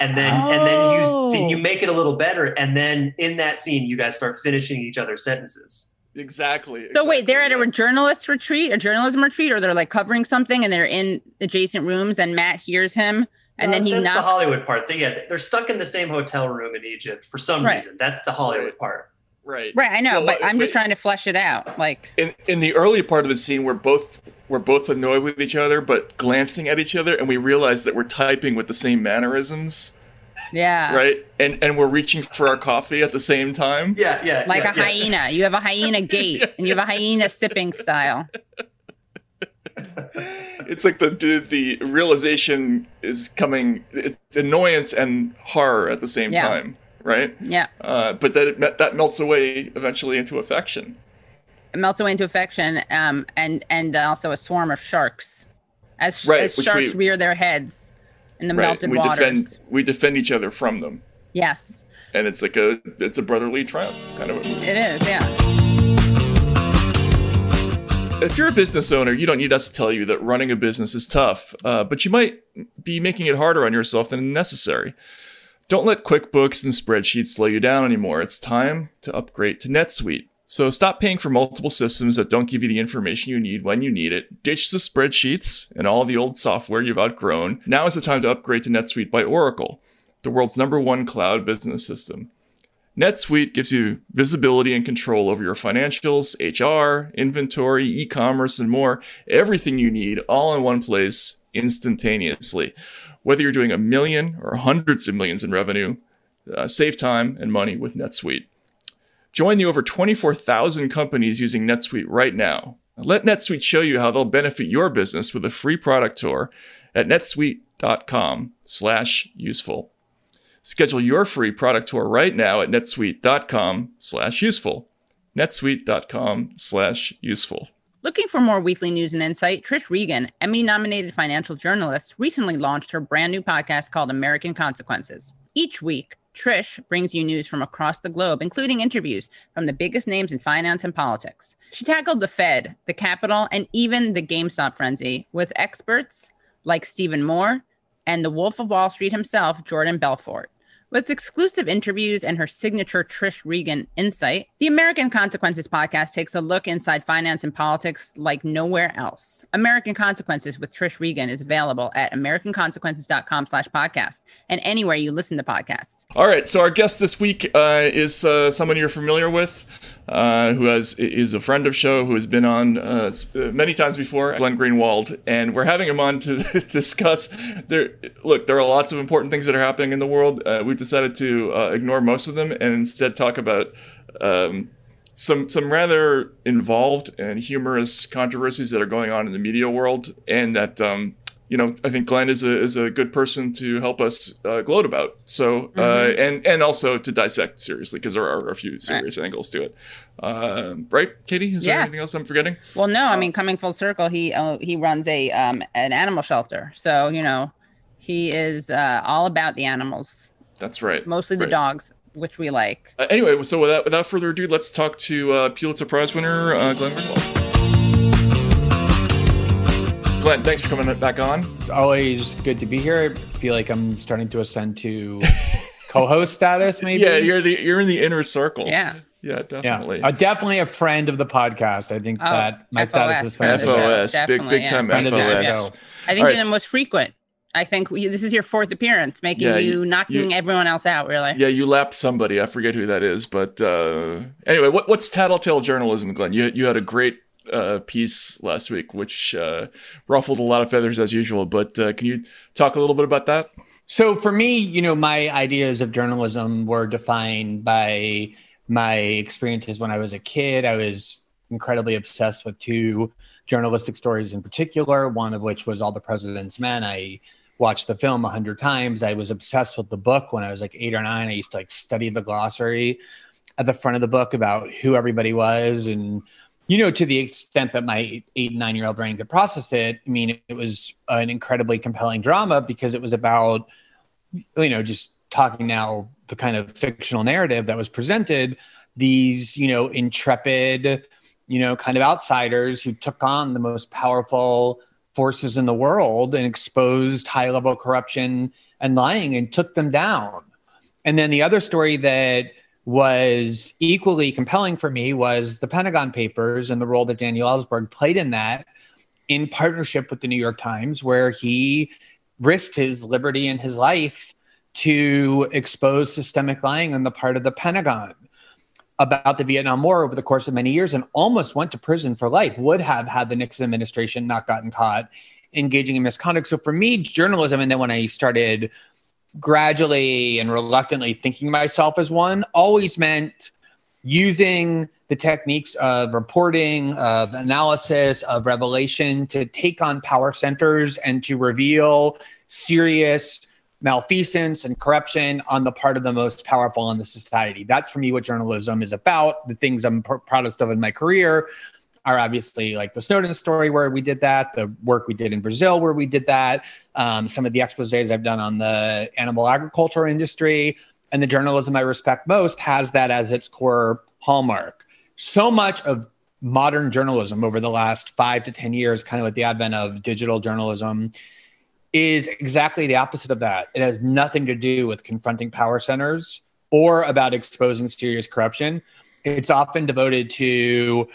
and then and then you then you Oh. make it a little better and then in that scene you guys start finishing each other's sentences Exactly. So wait, they're at a journalist retreat, a journalism retreat, or they're like covering something and they're in adjacent rooms and Matt hears him and No, then he that's knocks the hollywood part they, yeah they're stuck in the same hotel room in egypt for some Right. reason that's the hollywood Right. part Right. Right, I know, No, but I'm just trying to flesh it out. Like in in the early part of the scene we're both we're both annoyed with each other but glancing at each other and we realize that we're typing with the same mannerisms yeah. right and and we're reaching for our coffee at the same time yeah yeah Like yeah, a yes. hyena. You have a hyena <laughs> gait and you have a hyena sipping style. <laughs> it's like the, the the realization is coming it's annoyance and horror at the same Yeah. time right Yeah. uh, but that it, that melts away eventually into affection It melts away into affection, um, and and also a swarm of sharks. As, Right, as sharks we- rear their heads in the right melted we waters. defend we defend each other from them Yes, and it's like a it's a brotherly triumph kind of a movie. it is. Yeah. If you're a business owner, you don't need us to tell you that running a business is tough, uh, but you might be making it harder on yourself than necessary. Don't let QuickBooks and spreadsheets slow you down anymore. It's time to upgrade to NetSuite. So stop paying for multiple systems that don't give you the information you need when you need it. Ditch the spreadsheets and all the old software you've outgrown. Now is the time to upgrade to NetSuite by Oracle, the world's number one cloud business system. NetSuite gives you visibility and control over your financials, HR, inventory, e-commerce, and more. Everything you need all in one place instantaneously. Whether you're doing a million or hundreds of millions in revenue, uh, save time and money with NetSuite. Join the over 24,000 companies using NetSuite right now. Let NetSuite show you how they'll benefit your business with a free product tour at netsuite.com/useful. Schedule your free product tour right now at netsuite.com slash useful. netsuite.com slash useful. Looking for more weekly news and insight, Trish Regan, Emmy nominated financial journalist, recently launched her brand new podcast called American Consequences. Each week, Trish brings you news from across the globe, including interviews from the biggest names in finance and politics. She tackled the Fed, the Capitol, and even the GameStop frenzy with experts like Stephen Moore and the Wolf of Wall Street himself, Jordan Belfort. With exclusive interviews and her signature Trish Regan insight, the American Consequences podcast takes a look inside finance and politics like nowhere else. American Consequences with Trish Regan is available at americanconsequences.com slash podcast and anywhere you listen to podcasts. All right, so our guest this week uh, is uh, someone you're familiar with. Uh, who has is a friend of show who has been on uh, many times before, Glenn Greenwald, and we're having him on to <laughs> discuss. There, look, there are lots of important things that are happening in the world. Uh, we've decided to uh, ignore most of them and instead talk about um, some some rather involved and humorous controversies that are going on in the media world, and that um, you know, I think Glenn is a is a good person to help us uh, gloat about. So, uh, mm-hmm. and and also to dissect seriously because there are a few serious right. angles to it. Uh, right, Katie? Is yes. there anything else I'm forgetting? Well, no. I mean, coming full circle, he uh, he runs a um, an animal shelter. So you know, he is uh, all about the animals. That's right. Mostly the dogs, which we like. Uh, anyway, so without without further ado, let's talk to Pulitzer Prize winner Glenn Greenwald. Glenn, thanks for coming back on. It's always good to be here. I feel like I'm starting to ascend to <laughs> co-host status, maybe. Yeah, you're the you're in the inner circle. Yeah. Yeah, definitely. Yeah. Uh, definitely a friend of the podcast. I think oh, that my FOS, status is FOS, big big yeah. time FOS. Yeah. I think right. you're the most frequent. I think we, this is your fourth appearance, making yeah, you, you knocking you, everyone else out. Really? Yeah, you lapped somebody. I forget who that is, but uh, anyway, what, what's tattletale journalism, Glenn? You you had a great uh, piece last week, which uh, ruffled a lot of feathers as usual. But uh, can you talk a little bit about that? So, for me, you know, my ideas of journalism were defined by my experiences when I was a kid. I was incredibly obsessed with two journalistic stories in particular, one of which was All the President's Men. I watched the film a hundred times. I was obsessed with the book when I was like eight or nine. I used to like study the glossary at the front of the book about who everybody was and you know, to the extent that my eight and nine year old brain could process it, I mean, it was an incredibly compelling drama because it was about, you know, just talking now the kind of fictional narrative that was presented, these, you know, intrepid, you know, kind of outsiders who took on the most powerful forces in the world and exposed high level corruption and lying and took them down. And then the other story that was equally compelling for me was the Pentagon Papers and the role that Daniel Ellsberg played in that in partnership with the New York Times, where he risked his liberty and his life to expose systemic lying on the part of the Pentagon about the Vietnam War over the course of many years and almost went to prison for life, would have had the Nixon administration not gotten caught engaging in misconduct. So for me, journalism, and then when I started gradually and reluctantly thinking myself as one always meant using the techniques of reporting, of analysis, of revelation to take on power centers and to reveal serious malfeasance and corruption on the part of the most powerful in the society. That's for me what journalism is about. The things I'm pr- proudest of in my career are obviously like the Snowden story where we did that, the work we did in Brazil where we did that, um, some of the exposés I've done on the animal agriculture industry, and the journalism I respect most has that as its core hallmark. So much of modern journalism over the last five to 10 years, kind of with the advent of digital journalism, is exactly the opposite of that. It has nothing to do with confronting power centers or about exposing serious corruption. It's often devoted to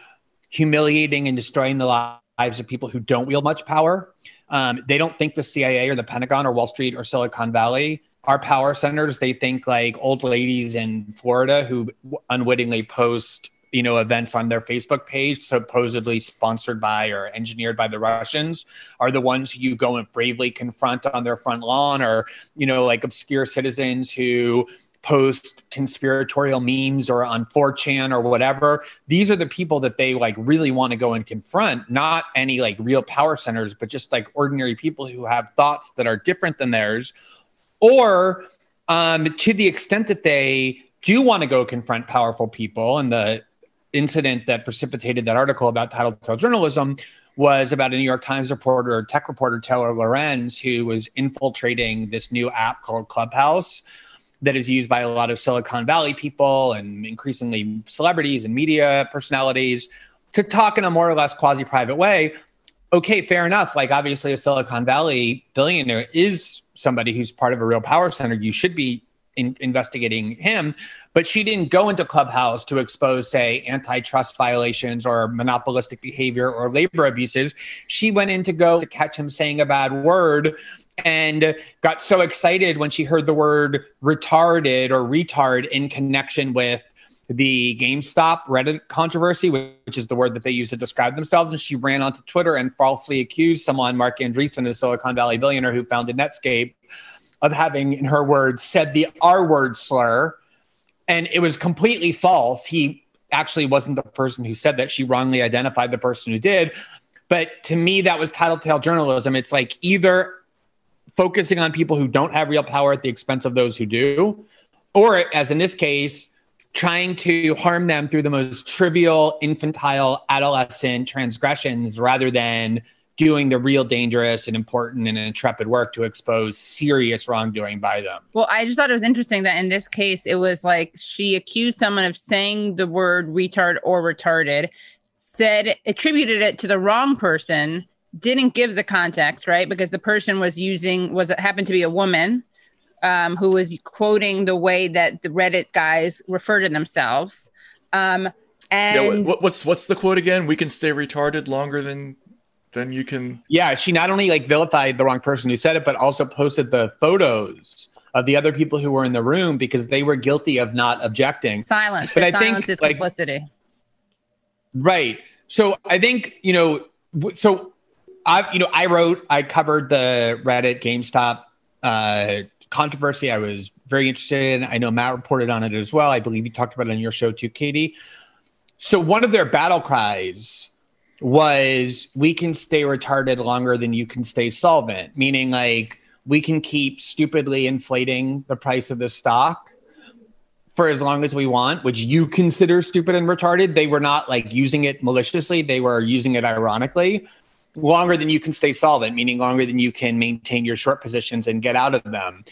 humiliating and destroying the lives of people who don't wield much power. Um, they don't think the CIA or the Pentagon or Wall Street or Silicon Valley are power centers. They think like old ladies in Florida who unwittingly post you know events on their facebook page supposedly sponsored by or engineered by the russians are the ones who you go and bravely confront on their front lawn or you know like obscure citizens who post conspiratorial memes or on 4chan or whatever these are the people that they like really want to go and confront not any like real power centers but just like ordinary people who have thoughts that are different than theirs. Or um, to the extent that they do want to go confront powerful people and the incident that precipitated that article about title tattletale journalism was about a New York Times reporter, tech reporter Taylor Lorenz, who was infiltrating this new app called Clubhouse that is used by a lot of Silicon Valley people and increasingly celebrities and media personalities to talk in a more or less quasi private way. Okay, fair enough. Like, obviously, a Silicon Valley billionaire is somebody who's part of a real power center. You should be in, investigating him, but she didn't go into Clubhouse to expose, say, antitrust violations or monopolistic behavior or labor abuses. She went in to go to catch him saying a bad word and got so excited when she heard the word retarded or retard in connection with the GameStop Reddit controversy, which is the word that they use to describe themselves. And she ran onto Twitter and falsely accused someone, Marc Andreessen, the Silicon Valley billionaire who founded Netscape, of having, in her words, said the R word slur. And it was completely false. He actually wasn't the person who said that. She wrongly identified the person who did. But to me, that was tattletale journalism. It's like either focusing on people who don't have real power at the expense of those who do, or as in this case, trying to harm them through the most trivial, infantile, adolescent transgressions rather than doing the real dangerous and important and intrepid work to expose serious wrongdoing by them. Well, I just thought it was interesting that in this case, it was like she accused someone of saying the word retard or retarded, said, attributed it to the wrong person, didn't give the context, right? Because the person was using, was it happened to be a woman. Um, who was quoting the way that the Reddit guys refer to themselves. Um, and yeah, what's what's the quote again? We can stay retarded longer than than you can. Yeah, she not only like vilified the wrong person who said it, but also posted the photos of the other people who were in the room because they were guilty of not objecting. Silence. But I silence think, is like, complicity. Right. So I think you know. So I, you know, I wrote, I covered the Reddit GameStop uh, controversy. I was very interested in. I know Matt reported on it as well. I believe you talked about it on your show too, Katie. So one of their battle cries was we can stay retarded longer than you can stay solvent, meaning like we can keep stupidly inflating the price of the stock for as long as we want, which you consider stupid and retarded. They were not like using it maliciously, they were using it ironically. Longer than you can stay solvent, meaning longer than you can maintain your short positions and get out of them.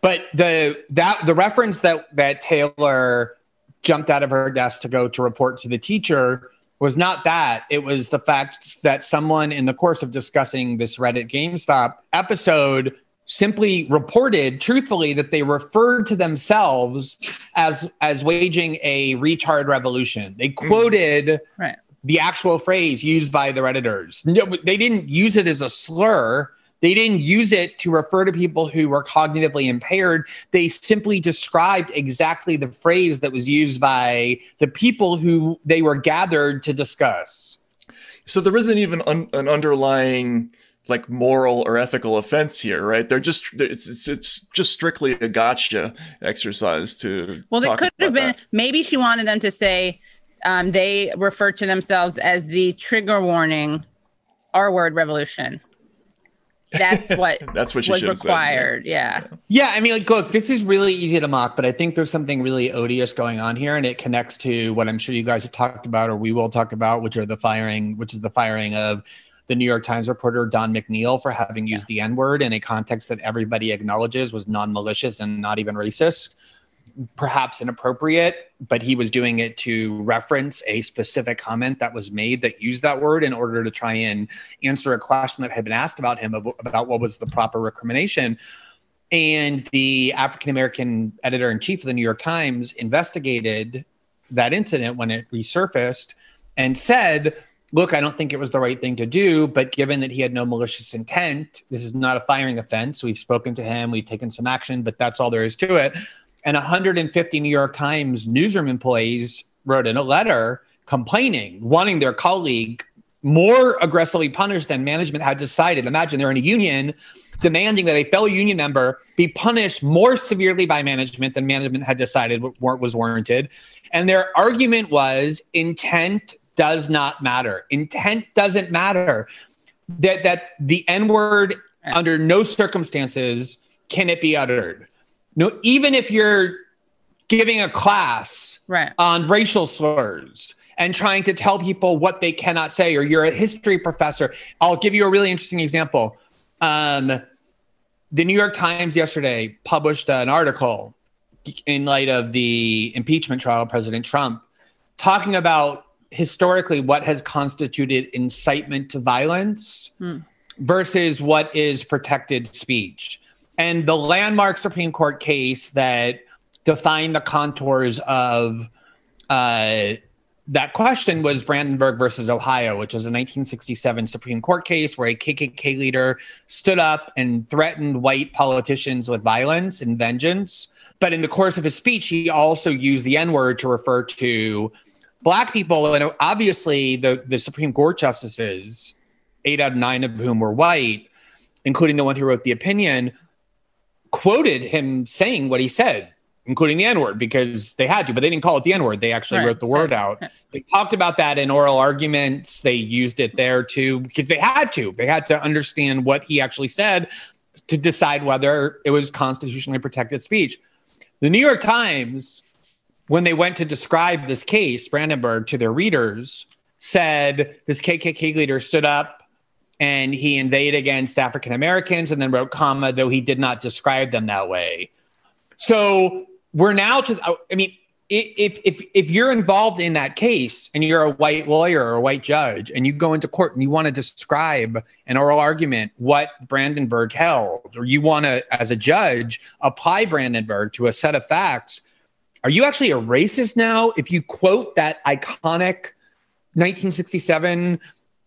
But the that the reference that that Taylor jumped out of her desk to go to report to the teacher was not that. It was the fact that someone in the course of discussing this Reddit GameStop episode simply reported truthfully that they referred to themselves as as waging a retard revolution. They mm-hmm. quoted mm. right. The actual phrase used by the redditors. No, they didn't use it as a slur. They didn't use it to refer to people who were cognitively impaired. They simply described exactly the phrase that was used by the people who they were gathered to discuss. So there isn't even un- an underlying like moral or ethical offense here, right? They're just it's it's, it's just strictly a gotcha exercise to. Well, it could have been that. maybe she wanted them to say um, they refer to themselves as the trigger warning R word revolution. That's <laughs> what that's what was required. Said, yeah. yeah. Yeah. I mean, like, look, this is really easy to mock, but I think there's something really odious going on here, and it connects to what I'm sure you guys have talked about, or we will talk about, which are the firing, which is the firing of the New York Times reporter Don McNeil for having used yeah. the N word in a context that everybody acknowledges was non malicious and not even racist. Perhaps inappropriate, but he was doing it to reference a specific comment that was made that used that word in order to try and answer a question that had been asked about him about what was the proper recrimination. And the African American editor in chief of the New York Times investigated that incident when it resurfaced and said, Look, I don't think it was the right thing to do, but given that he had no malicious intent, this is not a firing offense. We've spoken to him, we've taken some action, but that's all there is to it and 150 New York Times newsroom employees wrote in a letter complaining, wanting their colleague more aggressively punished than management had decided. Imagine they're in a union demanding that a fellow union member be punished more severely by management than management had decided was warranted. And their argument was intent does not matter. Intent doesn't matter. That that the N word under no circumstances can it be uttered no, even if you're giving a class right. on racial slurs and trying to tell people what they cannot say, or you're a history professor, I'll give you a really interesting example. Um, the New York Times yesterday published an article in light of the impeachment trial of President Trump, talking about historically what has constituted incitement to violence hmm. versus what is protected speech. And the landmark Supreme Court case that defined the contours of uh, that question was Brandenburg versus Ohio, which was a 1967 Supreme Court case where a KKK leader stood up and threatened white politicians with violence and vengeance. But in the course of his speech, he also used the N word to refer to black people. And obviously, the, the Supreme Court justices, eight out of nine of whom were white, including the one who wrote the opinion, quoted him saying what he said, including the N word, because they had to, but they didn't call it the N word. They actually right. wrote the word out. They talked about that in oral arguments. They used it there too, because they had to. They had to understand what he actually said to decide whether it was constitutionally protected speech. The New York Times, when they went to describe this case, Brandenburg, to their readers, said this KKK leader stood up and he invaded against African Americans and then wrote comma, though he did not describe them that way. So we're now to, I mean, if if if you're involved in that case and you're a white lawyer or a white judge and you go into court and you want to describe an oral argument what Brandenburg held or you want to as a judge apply Brandenburg to a set of facts are you actually a racist now if you quote that iconic 1967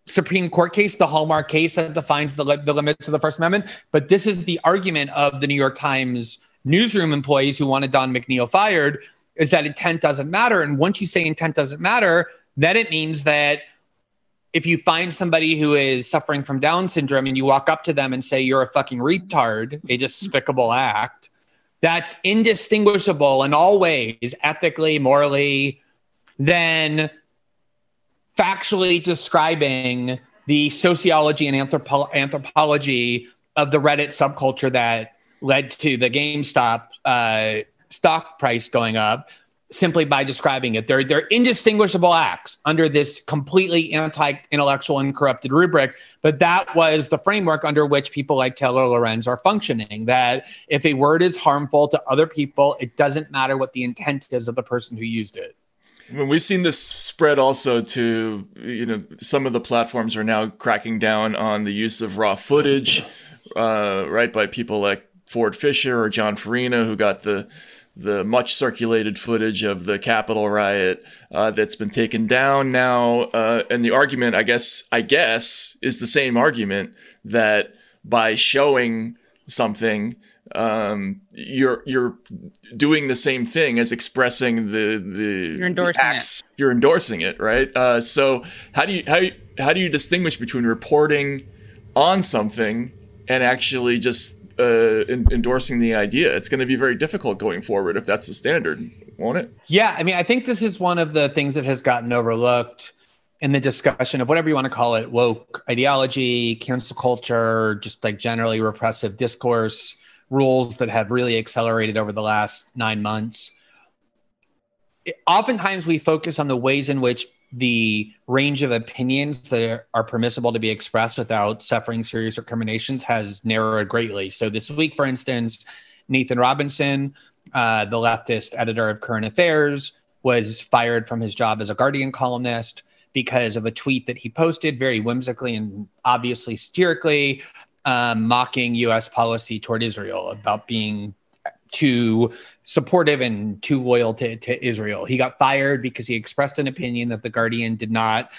Supreme Court case, the hallmark case that defines the, the limits of the First Amendment. But this is the argument of the New York Times newsroom employees who wanted Don McNeil fired is that intent doesn't matter. And once you say intent doesn't matter, then it means that if you find somebody who is suffering from Down syndrome and you walk up to them and say, you're a fucking retard, a despicable act, that's indistinguishable in all ways, ethically, morally, then factually describing the sociology and anthropo- anthropology of the Reddit subculture that led to the GameStop uh, stock price going up simply by describing it. They're, they're indistinguishable acts under this completely anti intellectual and corrupted rubric. But that was the framework under which people like Taylor Lorenz are functioning that if a word is harmful to other people, it doesn't matter what the intent is of the person who used it. When we've seen this spread also to, you know, some of the platforms are now cracking down on the use of raw footage, uh, right, by people like Ford Fisher or John Farina, who got the the much circulated footage of the Capitol riot uh, that's been taken down now. Uh, and the argument, I guess, I guess, is the same argument that by showing something um, you're you're doing the same thing as expressing the the you're endorsing acts. it. You're endorsing it, right? Uh, so how do you how how do you distinguish between reporting on something and actually just uh, in, endorsing the idea? It's going to be very difficult going forward if that's the standard, won't it? Yeah, I mean, I think this is one of the things that has gotten overlooked in the discussion of whatever you want to call it woke ideology, cancel culture, just like generally repressive discourse rules that have really accelerated over the last nine months. Oftentimes, we focus on the ways in which the range of opinions that are permissible to be expressed without suffering serious recriminations has narrowed greatly. So, this week, for instance, Nathan Robinson uh, the leftist editor of Current Affairs, was fired from his job as a Guardian columnist because of a tweet that he posted very whimsically and obviously satirically, um, mocking U.S. policy toward Israel about being too supportive and too loyal to, to Israel. He got fired because he expressed an opinion that the Guardian did not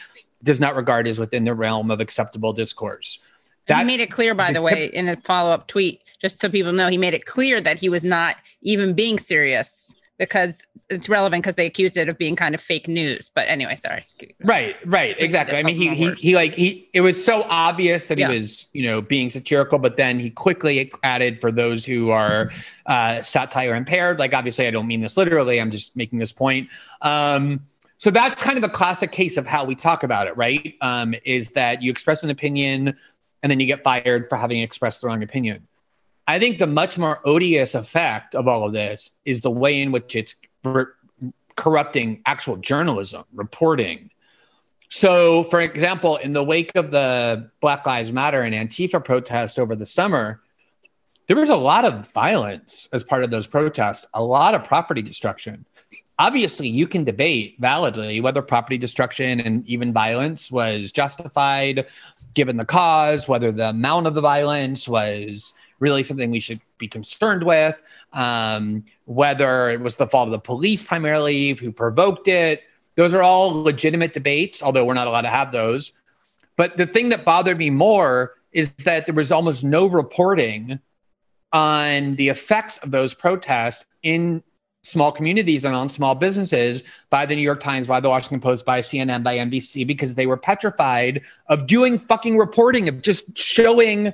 does not regard as within the realm of acceptable discourse. he made it clear, by the, the way, in a follow up tweet, just so people know, he made it clear that he was not even being serious because it's relevant because they accused it of being kind of fake news. But anyway, sorry. Right, right, exactly. I mean, he he he like he. It was so obvious that yeah. he was you know being satirical, but then he quickly added for those who are uh, satire impaired. Like obviously, I don't mean this literally. I'm just making this point. Um, so that's kind of a classic case of how we talk about it, right? Um, is that you express an opinion and then you get fired for having expressed the wrong opinion. I think the much more odious effect of all of this is the way in which it's corrupting actual journalism, reporting. So, for example, in the wake of the Black Lives Matter and Antifa protests over the summer, there was a lot of violence as part of those protests, a lot of property destruction. Obviously, you can debate validly whether property destruction and even violence was justified given the cause, whether the amount of the violence was really something we should be concerned with. Um, whether it was the fault of the police primarily, who provoked it. Those are all legitimate debates, although we're not allowed to have those. But the thing that bothered me more is that there was almost no reporting on the effects of those protests in small communities and on small businesses by the New York Times, by the Washington Post, by CNN, by NBC, because they were petrified of doing fucking reporting, of just showing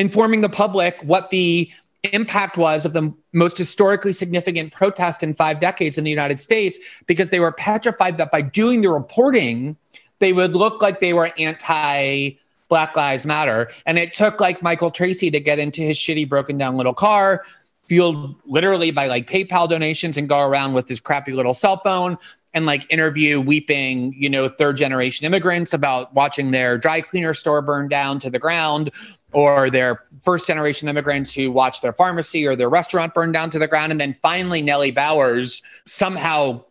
informing the public what the impact was of the most historically significant protest in five decades in the United States because they were petrified that by doing the reporting, they would look like they were anti Black Lives Matter. And it took like Michael Tracey to get into his shitty broken down little car, fueled literally by like PayPal donations, and go around with his crappy little cell phone and like interview weeping, you know, third generation immigrants about watching their dry cleaner store burn down to the ground or their first generation immigrants who watched their pharmacy or their restaurant burn down to the ground. And then finally, Nellie Bowles somehow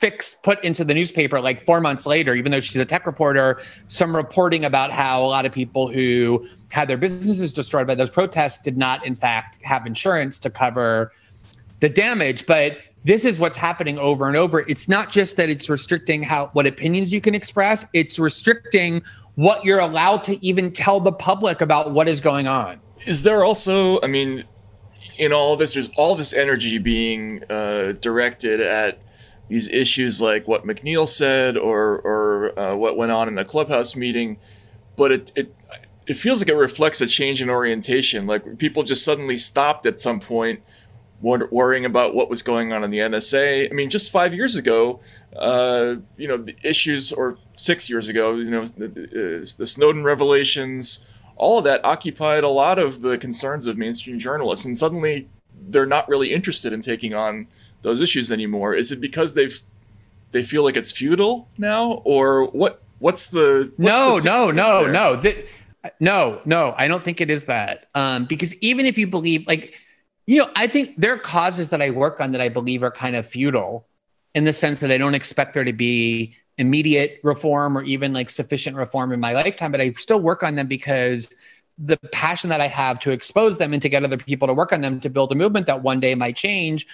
fixed, put into the newspaper like four months later, even though she's a tech reporter, some reporting about how a lot of people who had their businesses destroyed by those protests did not, in fact, have insurance to cover the damage. But this is what's happening over and over. It's not just that it's restricting how what opinions you can express, it's restricting what you're allowed to even tell the public about what is going on. Is there also, I mean, in all this, there's all this energy being uh, directed at these issues like what McNeil said or or uh, what went on in the clubhouse meeting, but it, it it feels like it reflects a change in orientation. Like people just suddenly stopped at some point worrying about what was going on in the NSA. I mean, just five years ago, uh, you know, the issues, or six years ago, you know, the, the, Snowden revelations, all of that occupied a lot of the concerns of mainstream journalists, and suddenly they're not really interested in taking on those issues anymore. Is it because they've they feel like it's futile now, or what? What's the what's no, the no, no, no, the, no, no? I don't think it is that. Um, because even if you believe, like you know, I think there are causes that I work on that I believe are kind of futile in the sense that I don't expect there to be immediate reform or even like sufficient reform in my lifetime, but I still work on them because the passion that I have to expose them and to get other people to work on them to build a movement that one day might change.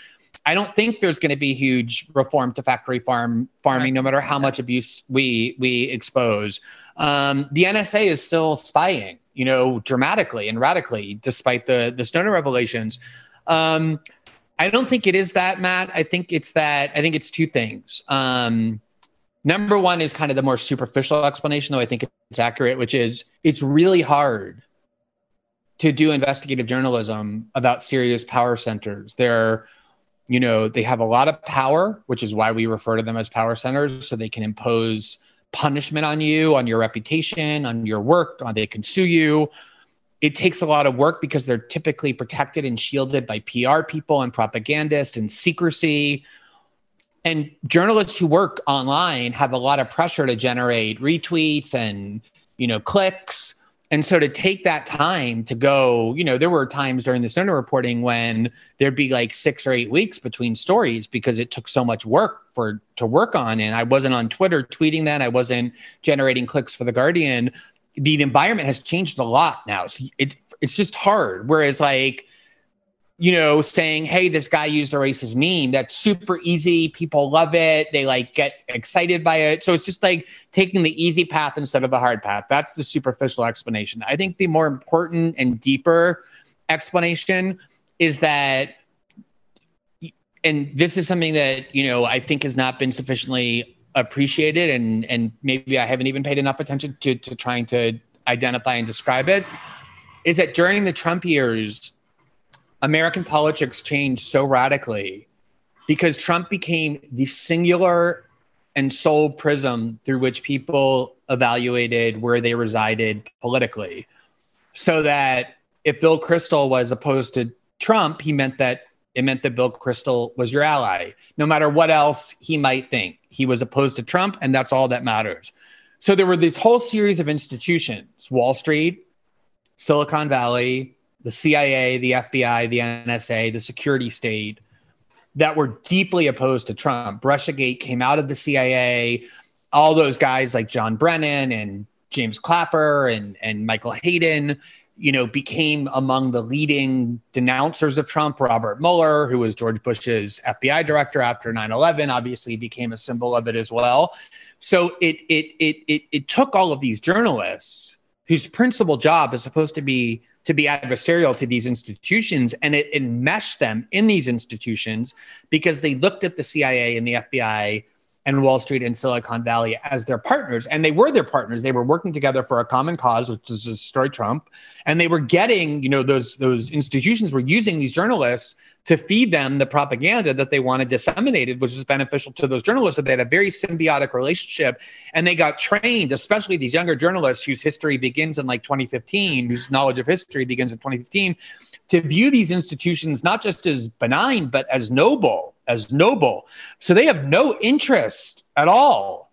I don't think there's going to be huge reform to factory farm farming, no matter how much abuse we we expose. Um, the NSA is still spying, you know, dramatically and radically, despite the the Snowden revelations. Um, I don't think it is that, Matt. I think it's that. I think it's two things. Um, number one is kind of the more superficial explanation, though I think it's accurate, which is it's really hard to do investigative journalism about serious power centers. They're, you know, they have a lot of power, which is why we refer to them as power centers, so they can impose punishment on you, on your reputation, on your work, on they can sue you it takes a lot of work because they're typically protected and shielded by PR people and propagandists and secrecy. And journalists who work online have a lot of pressure to generate retweets and you know clicks. And so to take that time to go, you know, there were times during the Snowden reporting when there'd be like six or eight weeks between stories because it took so much work for to work on. And I wasn't on Twitter tweeting that. I wasn't generating clicks for the Guardian. The, environment has changed a lot now. So it it's just hard. Whereas like you know, saying, hey, this guy used a racist meme. That's super easy. People love it. They like get excited by it. So it's just like taking the easy path instead of the hard path. That's the superficial explanation. I think the more important and deeper explanation is that, and this is something that, you know, I think has not been sufficiently appreciated and and maybe I haven't even paid enough attention to to trying to identify and describe it is that during the Trump years American politics changed so radically because Trump became the singular and sole prism through which people evaluated where they resided politically. So that if Bill Kristol was opposed to Trump, he meant that it meant that Bill Kristol was your ally, no matter what else he might think. He was opposed to Trump, and that's all that matters. So there were this whole series of institutions Wall Street, Silicon Valley, the CIA, the FBI, the NSA, the security state that were deeply opposed to Trump. Russiagate came out of the CIA. All those guys like John Brennan and James Clapper and, and Michael Hayden, you know, became among the leading denouncers of Trump. Robert Mueller, who was George Bush's FBI director after 9-11, obviously became a symbol of it as well. So it it it it, it took all of these journalists whose principal job is supposed to be to be adversarial to these institutions and it enmeshed them in these institutions because they looked at the CIA and the FBI and Wall Street and Silicon Valley as their partners. And they were their partners. They were working together for a common cause, which is to destroy Trump. And they were getting, you know, those those institutions were using these journalists to feed them the propaganda that they wanted disseminated, which is beneficial to those journalists. So they had a very symbiotic relationship. And they got trained, especially these younger journalists whose history begins in like 2015, whose knowledge of history begins in 2015, to view these institutions not just as benign, but as noble, as noble. So they have no interest at all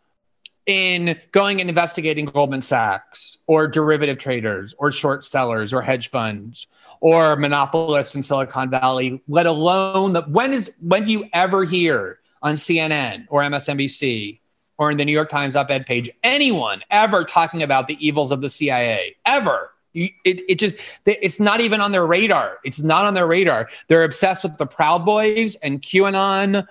in going and investigating Goldman Sachs or derivative traders or short sellers or hedge funds or monopolists in Silicon Valley, let alone the when is when do you ever hear on CNN or MSNBC or in the New York Times op-ed page anyone ever talking about the evils of the CIA ever? You, it, it just it's not even on their radar. It's not on their radar. They're obsessed with the Proud Boys and QAnon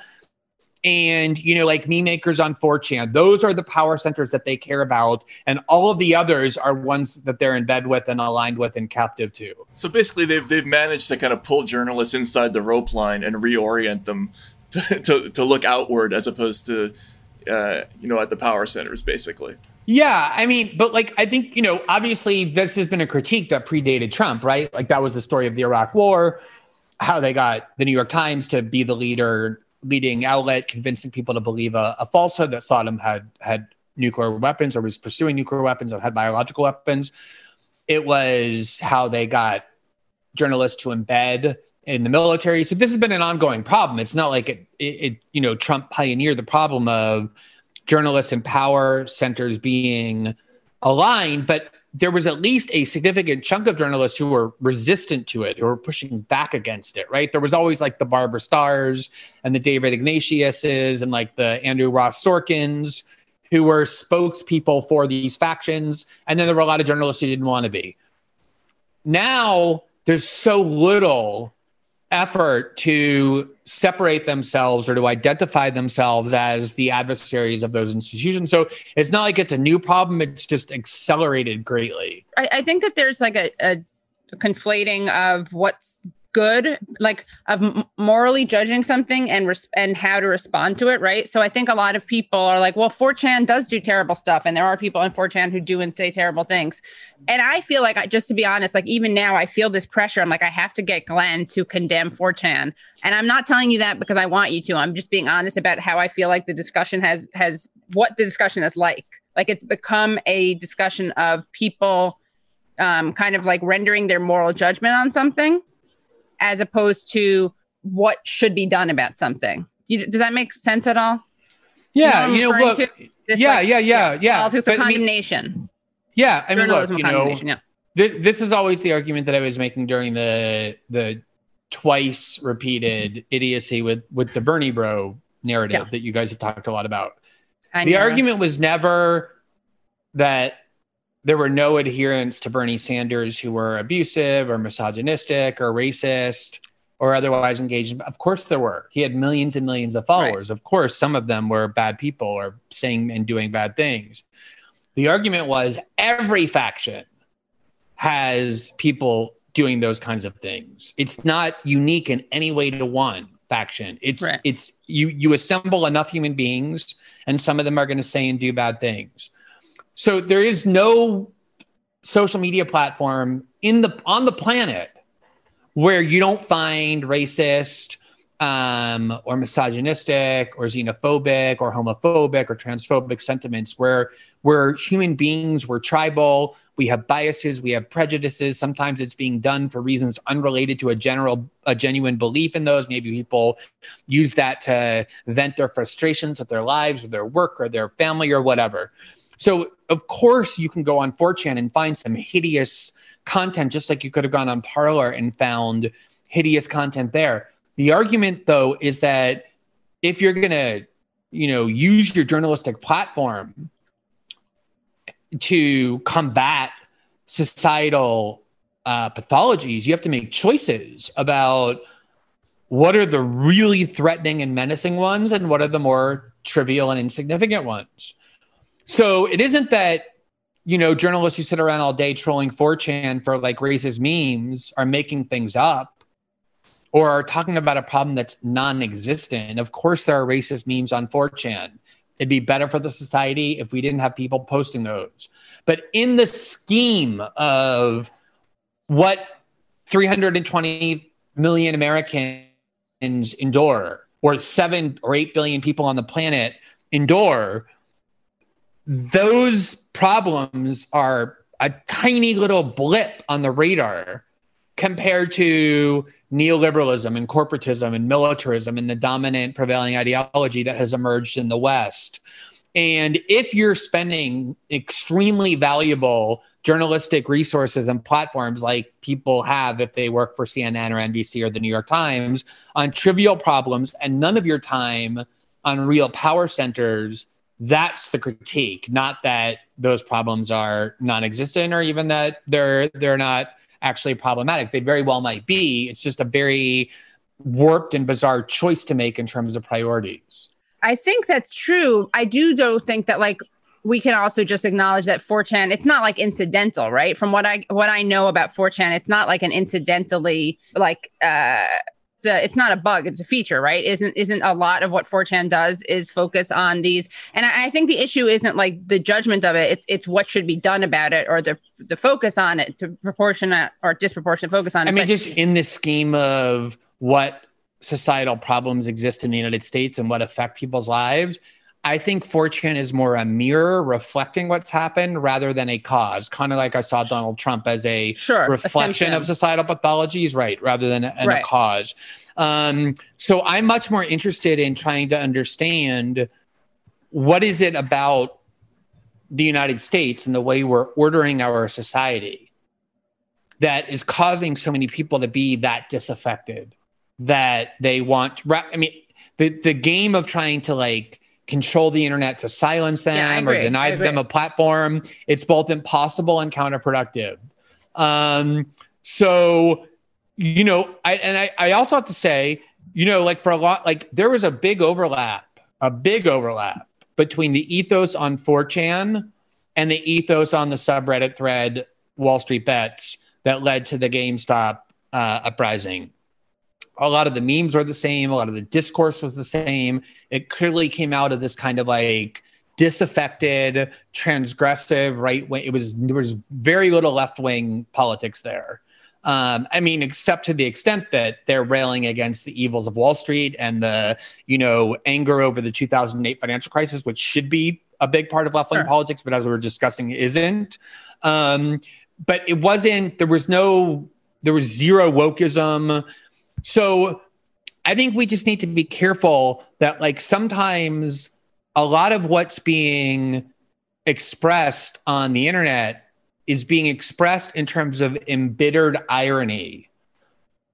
and you know like me makers on 4chan those are the power centers that they care about and all of the others are ones that they're in bed with and aligned with and captive to. So basically they've they've managed to kind of pull journalists inside the rope line and reorient them <laughs> to, to, to look outward as opposed to uh, you know at the power centers basically. Yeah, I mean, but like I think, you know, obviously this has been a critique that predated Trump, right? Like that was the story of the Iraq war, how they got the New York Times to be the leader leading outlet convincing people to believe a, a, falsehood that Saddam had had nuclear weapons or was pursuing nuclear weapons or had biological weapons. It was how they got journalists to embed in the military. So this has been an ongoing problem. It's not like it, it, it you know, Trump pioneered the problem of journalists and power centers being aligned, but there was at least a significant chunk of journalists who were resistant to it, who were pushing back against it, right? There was always like the Barbara Starrs and the David Ignatiuses and like the Andrew Ross Sorkins who were spokespeople for these factions. And then there were a lot of journalists who didn't want to be. Now there's so little effort to separate themselves or to identify themselves as the adversaries of those institutions. So it's not like it's a new problem, it's just accelerated greatly. I, I think that there's like a, a conflating of what's good like of morally judging something and res- and how to respond to it right? So i think a lot of people are like well 4chan does do terrible stuff and there are people in 4chan who do and say terrible things. And i feel like I, just to be honest like even now i feel this pressure. I'm like i have to get glenn to condemn 4chan and i'm not telling you that because i want you to. I'm just being honest about how i feel like the discussion has has what the discussion is like. Like it's become a discussion of people um, kind of like rendering their moral judgment on something as opposed to what should be done about something. Does that make sense at all? Yeah, you know, look, yeah, like, yeah, yeah, yeah, Politics of condemnation. I mean, yeah, I mean, look, you know, yeah. This, this is always the argument that I was making during the the twice repeated idiocy with with the Bernie bro narrative Yeah. that you guys have talked a lot about. I the know. argument was never that there were no adherents to Bernie Sanders who were abusive or misogynistic or racist or otherwise engaged. Of course, there were. He had millions and millions of followers. Of course, some of them were bad people or saying and doing bad things. The argument was every faction has people doing those kinds of things. It's not unique in any way to one faction. It's Right. it's you you assemble enough human beings and some of them are going to say and do bad things. So there is no social media platform in the on the planet where you don't find racist um, or misogynistic or xenophobic or homophobic or transphobic sentiments where we're human beings we're tribal. We have biases we have prejudices. Sometimes it's being done for reasons unrelated to a general a genuine belief in those. Maybe people use that to vent their frustrations with their lives or their work or their family or whatever so of course you can go on 4chan and find some hideous content just like you could have gone on Parler and found hideous content there. The argument though is that if you're going to you know use your journalistic platform to combat societal uh, pathologies you have to make choices about what are the really threatening and menacing ones and what are the more trivial and insignificant ones so it isn't that you know journalists who sit around all day trolling 4chan for like racist memes are making things up or are talking about a problem that's non-existent. Of course there are racist memes on 4chan it'd be better for the society if we didn't have people posting those. But in the scheme of what 320 million americans endure or 7 or 8 billion people on the planet endure those problems are a tiny little blip on the radar compared to neoliberalism and corporatism and militarism and the dominant prevailing ideology that has emerged in the West. And if you're spending extremely valuable journalistic resources and platforms like people have if they work for CNN or NBC or the New York Times on trivial problems and none of your time on real power centers, that's the critique, not that those problems are non-existent or even that they're they're not actually problematic. They very well might be. It's just a very warped and bizarre choice to make in terms of priorities. I think that's true. I do though think that like we can also just acknowledge that 4chan it's not like incidental, right? From what I what I know about 4chan, it's not like an incidentally like uh it's, a, it's not a bug, it's a feature, right? Isn't isn't a lot of what 4chan does is focus on these and I, I think the issue isn't like the judgment of it, it's it's what should be done about it or the the focus on it to proportionate or disproportionate focus on it. I mean, But- just in the scheme of what societal problems exist in the United States and what affect people's lives, I think 4chan is more a mirror reflecting what's happened rather than a cause. Kind of like I saw Donald Trump as a Sure, reflection symptom. of societal pathologies, right, rather than, a Right. cause. Um, so I'm much more interested in trying to understand what is it about the United States and the way we're ordering our society that is causing so many people to be that disaffected that they want i mean the the game of trying to like control the internet to silence them Yeah, or deny them a platform. It's both impossible and counterproductive. Um so you know i and i i also have to say you know like for a lot like there was a big overlap a big overlap between the ethos on 4chan and the ethos on the subreddit thread wall street bets that led to the gamestop uh, uprising a lot of the memes were the same a lot of the discourse was the same it clearly came out of this kind of like disaffected transgressive right wing it was there was very little left wing politics there um, I mean, except to the extent that they're railing against the evils of Wall Street and the, you know, anger over the 2008 financial crisis, which should be a big part of left wing Sure. politics, but as we were discussing, isn't. Um, but it wasn't. There was no. There was zero wokeism. So I think we just need to be careful that, like, sometimes a lot of what's being expressed on the internet is being expressed in terms of embittered irony,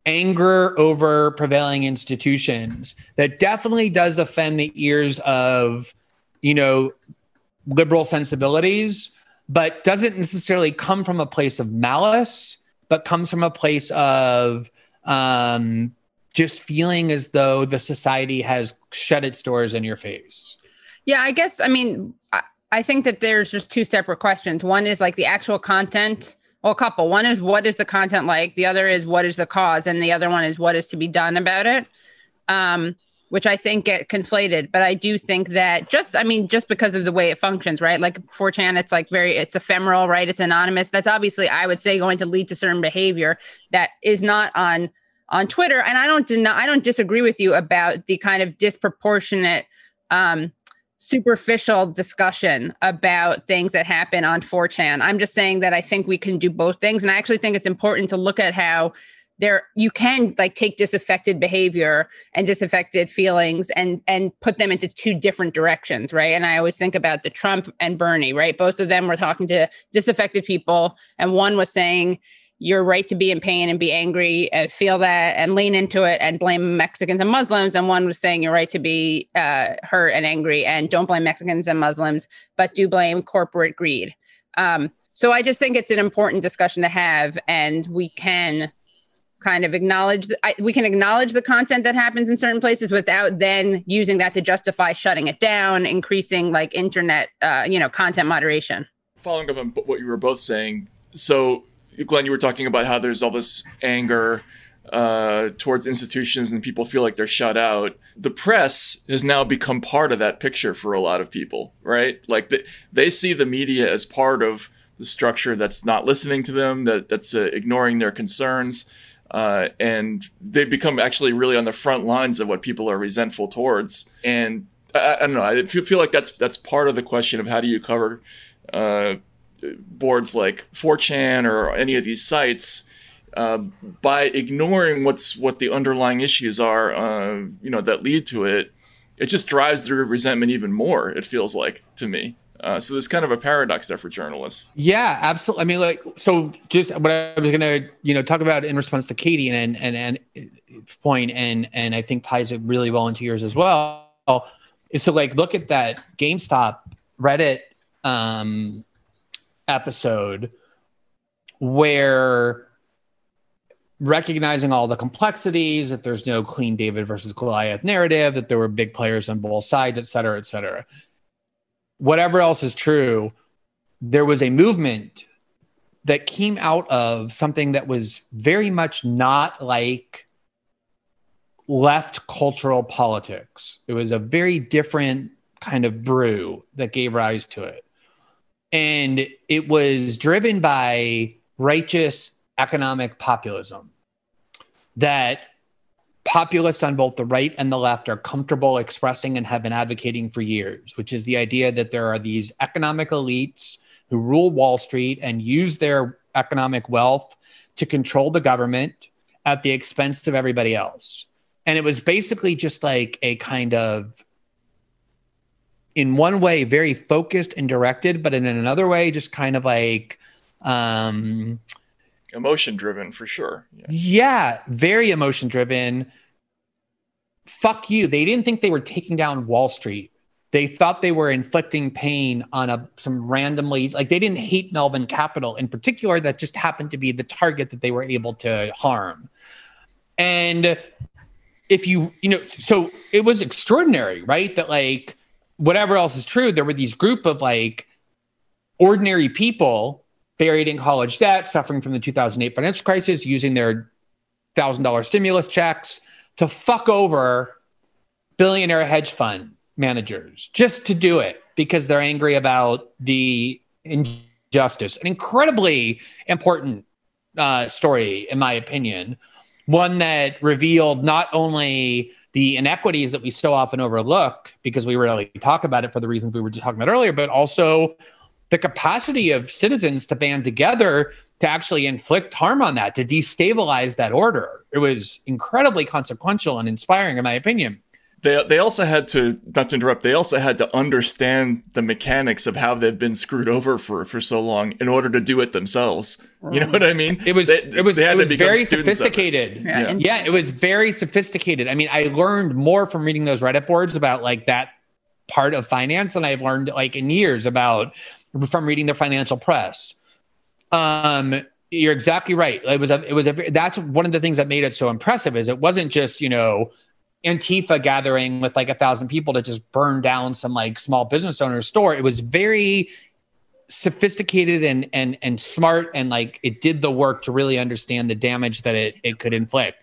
anger over prevailing institutions, that definitely does offend the ears of, you know, liberal sensibilities, but doesn't necessarily come from a place of malice, but comes from a place of um, just feeling as though the society has shut its doors in your face. Yeah, I guess, I mean, I, I think that there's just two separate questions. One is like the actual content. Well, a couple. One is what is the content like? The other is what is the cause? And the other one is what is to be done about it. Um, which I think get conflated. But I do think that just, I mean, just because of the way it functions, right? Like 4chan, it's like very, it's ephemeral, right? It's anonymous. That's obviously, I would say, going to lead to certain behavior that is not on on Twitter. And I don't deny, I don't disagree with you about the kind of disproportionate, um, superficial discussion about things that happen on 4chan. I'm just saying that I think we can do both things. And I actually think it's important to look at how there you can like take disaffected behavior and disaffected feelings and and put them into two different directions right and i always think about the trump and bernie right both of them were talking to disaffected people and one was saying you're right to be in pain and be angry and feel that and lean into it and blame Mexicans and Muslims. And one was saying you're right to be uh, hurt and angry and don't blame Mexicans and Muslims, but do blame corporate greed. Um, so I just think it's an important discussion to have, and we can kind of acknowledge the, I, we can acknowledge the content that happens in certain places without then using that to justify shutting it down increasing like internet uh, you know content moderation. Following up on what you were both saying so glenn you were talking about how there's all this anger uh, towards institutions and people feel like they're shut out. The press has now become part of that picture for a lot of people right? Like they, they see the media as part of the structure that's not listening to them that that's uh, ignoring their concerns uh, and they've become actually really on the front lines of what people are resentful towards. And I, I don't know. I feel, feel, like that's that's part of the question of how do you cover uh, boards like 4chan or any of these sites uh, by ignoring what's what the underlying issues are, uh, you know, that lead to it. It just drives the resentment even more. It feels like to me. Uh, so there's kind of a paradox there for journalists. Yeah, absolutely. I mean, like, so just what I was gonna, you know, talk about in response to Katie and and and point, and and I think ties it really well into yours as well. Is so like look at that GameStop Reddit um, episode where recognizing all the complexities that there's no clean David versus Goliath narrative, that there were big players on both sides, et cetera, et cetera whatever else is true, there was a movement that came out of something that was very much not like left cultural politics. It was a very different kind of brew that gave rise to it. And it was driven by righteous economic populism that populists on both the right and the left are comfortable expressing and have been advocating for years, which is the idea that there are these economic elites who rule Wall Street and use their economic wealth to control the government at the expense of everybody else. And it was basically just like a kind of, in one way, very focused and directed, but in another way, just kind of like, um, emotion driven for sure. Yeah. yeah, very emotion driven. Fuck you. They didn't think they were taking down Wall Street. They thought they were inflicting pain on a some randomly like they didn't hate Melvin Capital in particular. That just happened to be the target that they were able to harm. And if you you know, so it was extraordinary, right? That like whatever else is true, there were these group of like ordinary people buried in college debt, suffering from the 2008 financial crisis, using their $1,000 stimulus checks to fuck over billionaire hedge fund managers just to do it because they're angry about the injustice. An incredibly important uh, story, in my opinion, one that revealed not only the inequities that we so often overlook because we rarely talk about it for the reasons we were just talking about earlier, but also the capacity of citizens to band together to actually inflict harm on that, to destabilize that order. It was incredibly consequential and inspiring, in my opinion. they they also had to not to interrupt. They also had to understand the mechanics of how they've been screwed over for for so long in order to do it themselves. You know mm. what I mean? It was They- it was it was very students it. sophisticated. Yeah, Yeah. Yeah, it was very sophisticated. I mean, I learned more from reading those Reddit boards about like that part of finance than I've learned like in years about from reading the financial press. Um, you're exactly right. It was a, it was a, that's one of the things that made it so impressive is it wasn't just, you know, Antifa gathering with like a thousand people to just burn down some like small business owner's store. It was very sophisticated and and and smart and like it did the work to really understand the damage that it, it could inflict.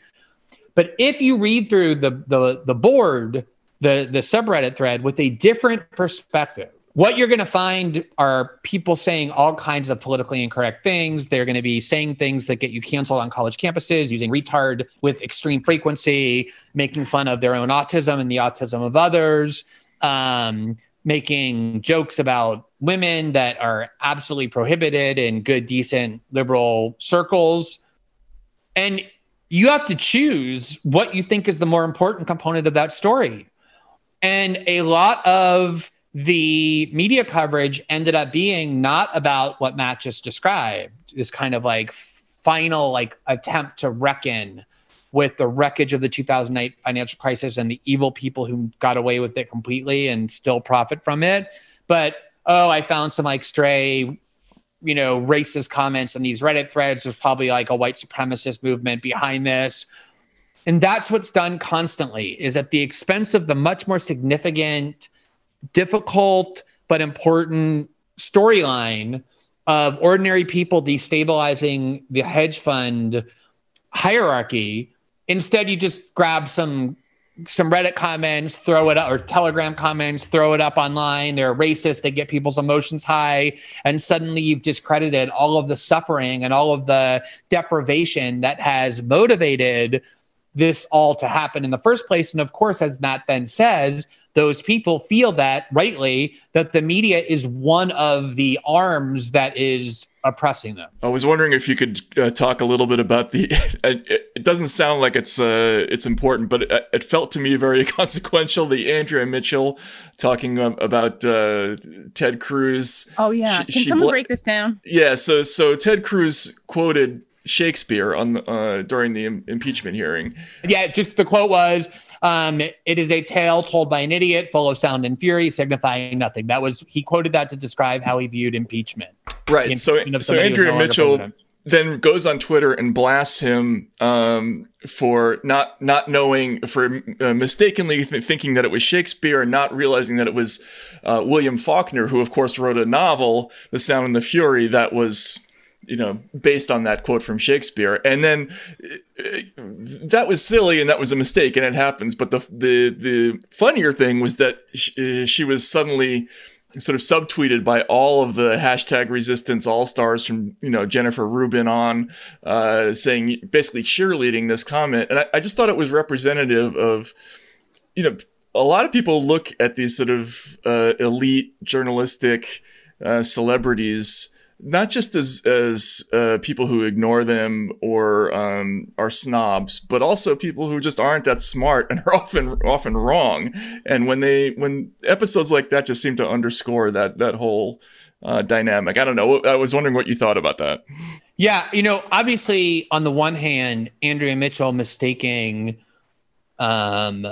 But if you read through the the the board, the the subreddit thread with a different perspective, what you're going to find are people saying all kinds of politically incorrect things. They're going to be saying things that get you canceled on college campuses, using retard with extreme frequency, making fun of their own autism and the autism of others, um, making jokes about women that are absolutely prohibited in good, decent liberal circles. And you have to choose what you think is the more important component of that story. And a lot of the media coverage ended up being not about what Matt just described, this kind of like final like attempt to reckon with the wreckage of the 2008 financial crisis and the evil people who got away with it completely and still profit from it. But oh, I found some like stray, you know, racist comments in these Reddit threads. There's probably like a white supremacist movement behind this. And that's what's done constantly is at the expense of the much more significant, difficult, but important storyline of ordinary people destabilizing the hedge fund hierarchy. Instead, you just grab some some Reddit comments, throw it up, or Telegram comments, throw it up online. They're racist. They get people's emotions high, and suddenly you've discredited all of the suffering and all of the deprivation that has motivated this all to happen in the first place. And of course, as Matt then says, those people feel that rightly that the media is one of the arms that is oppressing them. I was wondering if you could uh, talk a little bit about the. <laughs> It, it doesn't sound like it's uh, it's important, but it, it felt to me very <laughs> consequential. The Andrea Mitchell talking um, about uh, Ted Cruz. Oh yeah. She- Can she someone bla- break this down? Yeah, so so Ted Cruz quoted Shakespeare on the, uh, during the im- impeachment hearing. Yeah, just the quote was, um, "It is a tale told by an idiot, full of sound and fury, signifying nothing." That was he quoted that to describe how he viewed impeachment. Right. The So so Andrea no Mitchell then goes on Twitter and blasts him um, for not not knowing for uh, mistakenly th- thinking that it was Shakespeare and not realizing that it was uh, William Faulkner, who of course wrote a novel, The Sound and the Fury, that was you know based on that quote from Shakespeare. And then that was silly and that was a mistake and it happens. But the the the funnier thing was that sh- uh, she was suddenly sort of subtweeted by all of the hashtag resistance all stars from you know Jennifer Rubin on uh, saying basically cheerleading this comment, and I, I just thought it was representative of you know a lot of people look at these sort of uh, elite journalistic uh, celebrities not just as as uh, people who ignore them or um, are snobs, but also people who just aren't that smart and <laughs> are often often wrong. And when they when episodes like that just seem to underscore that that whole uh, dynamic. I don't know. I was wondering what you thought about that. Yeah, you know, obviously, on the one hand, Andrea Mitchell mistaking um,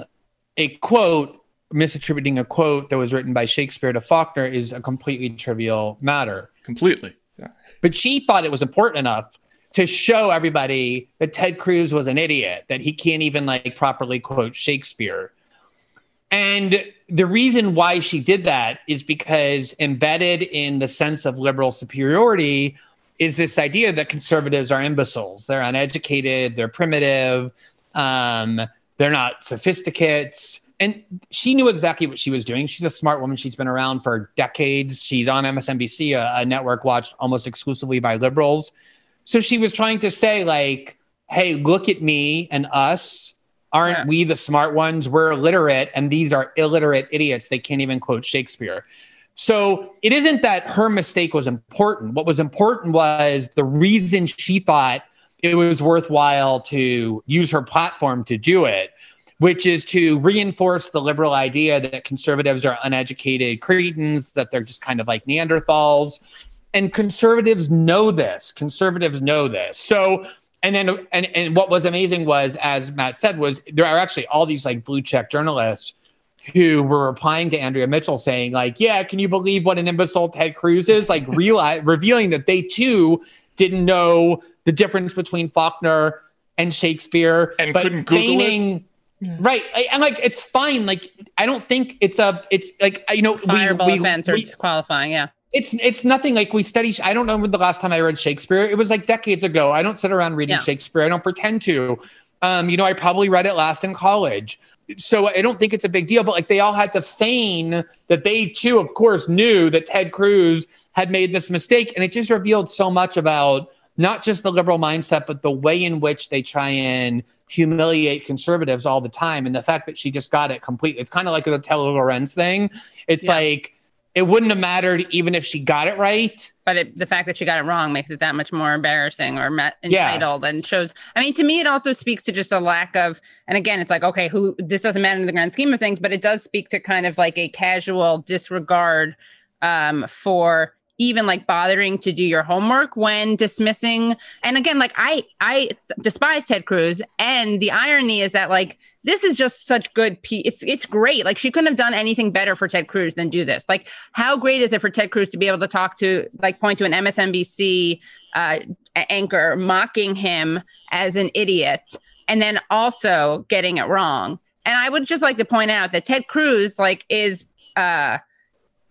a quote, misattributing a quote that was written by Shakespeare to Faulkner is a completely trivial matter. Completely. But she thought it was important enough to show everybody that Ted Cruz was an idiot, that he can't even like properly quote Shakespeare. And the reason why she did that is because embedded in the sense of liberal superiority is this idea that conservatives are imbeciles. They're uneducated, they're primitive, um, they're not sophisticates. And she knew exactly what she was doing. She's a smart woman. She's been around for decades. She's on MSNBC, a, a network watched almost exclusively by liberals. So she was trying to say, like, hey, look at me and us. Aren't Yeah. we the smart ones? We're illiterate, and these are illiterate idiots. They can't even quote Shakespeare. So it isn't that her mistake was important. What was important was the reason she thought it was worthwhile to use her platform to do it which is to reinforce the liberal idea that conservatives are uneducated cretins, that they're just kind of like Neanderthals. And conservatives know this. Conservatives know this. So, and then, and, and what was amazing was, as Matt said, was there are actually all these like blue check journalists who were replying to Andrea Mitchell saying, like, yeah, can you believe what an imbecile Ted Cruz is? Like, <laughs> realize, revealing that they too didn't know the difference between Faulkner and Shakespeare, And but couldn't Google it? Feigning. Right, I- and like it's fine. Like I don't think it's a. It's like you know, we- Fireable we, offense or we- disqualifying. Yeah. it's it's nothing like we study. I don't know when the last time I read Shakespeare. It was like decades ago. I don't sit around reading Yeah. Shakespeare. I don't pretend to. Um, you know, I probably read it last in college. So I don't think it's a big deal. But like they all had to feign that they too, of course, knew that Ted Cruz had made this mistake, and it just revealed so much about not just the liberal mindset, but the way in which they try and humiliate conservatives all the time. And the fact that she just got it completely. It's kind of like the Taylor Lorenz thing. It's Yeah. like it wouldn't have mattered even if she got it right. but it, the fact that she got it wrong makes it that much more embarrassing or met, Yeah. entitled and shows i mean to me it also speaks to just a lack of and again it's like okay who this doesn't matter in the grand scheme of things but it does speak to kind of like a casual disregard um, for even like bothering to do your homework when dismissing and again like i i despise ted cruz and the irony is that like this is just such good p it's it's great. Like she couldn't have done anything better for ted cruz than do this. Like how great is it for ted cruz to be able to talk to like point to an msnbc uh, anchor mocking him as an idiot and then also getting it wrong? And i would just like to point out that ted cruz like is uh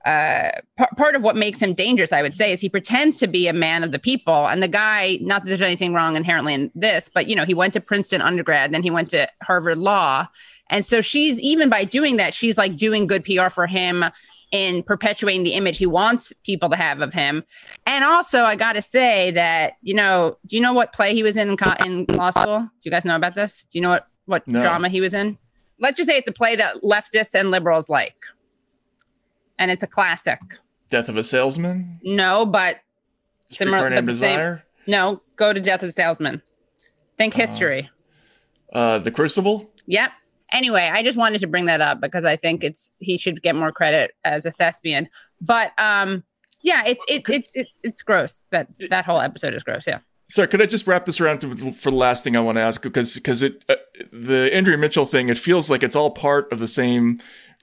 uh par- part of what makes him dangerous i would say is he pretends to be a man of the people. And the guy not that there's anything wrong inherently in this but you know he went to princeton undergrad then he went to harvard law. And so she's even by doing that she's like doing good pr for him in perpetuating the image he wants people to have of him. And also i gotta say that you know do you know what play he was in in, co- in law school? Do you guys know about this? Do you know what what No. drama he was in? Let's just say it's a play that leftists and liberals like and it's a classic Death of a Salesman? no, but similar. But the same- Desire? No, go to Death of a Salesman. Think history. Uh, the Crucible? Yep. Anyway, I just wanted to bring that up because I think it's he should get more credit as a thespian. But um, yeah, it's it, it's it, it's gross. That that whole episode is gross. Yeah. Sorry, could I just wrap this around to, for the last thing I want to ask? Because because it uh, the Andrea Mitchell thing, it feels like it's all part of the same.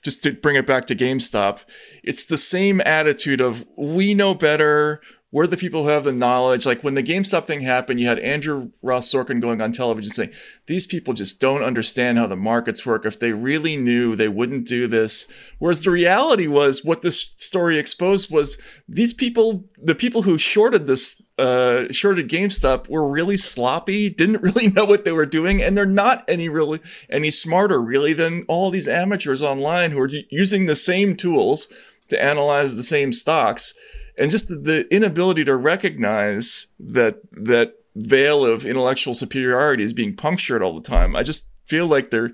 Just to bring it back to GameStop, it's the same attitude of we know better. We're the people who have the knowledge. Like when the GameStop thing happened, you had Andrew Ross Sorkin going on television saying, These people just don't understand how the markets work. If they really knew, they wouldn't do this. Whereas the reality was what this story exposed was these people, the people who shorted this, uh, shorted GameStop were really sloppy, didn't <laughs> really know what they were doing, and they're not any really any smarter really than all these amateurs online who are using the same tools to analyze the same stocks and just the, the inability to recognize that that veil of intellectual superiority is being punctured all the time. I just feel like they're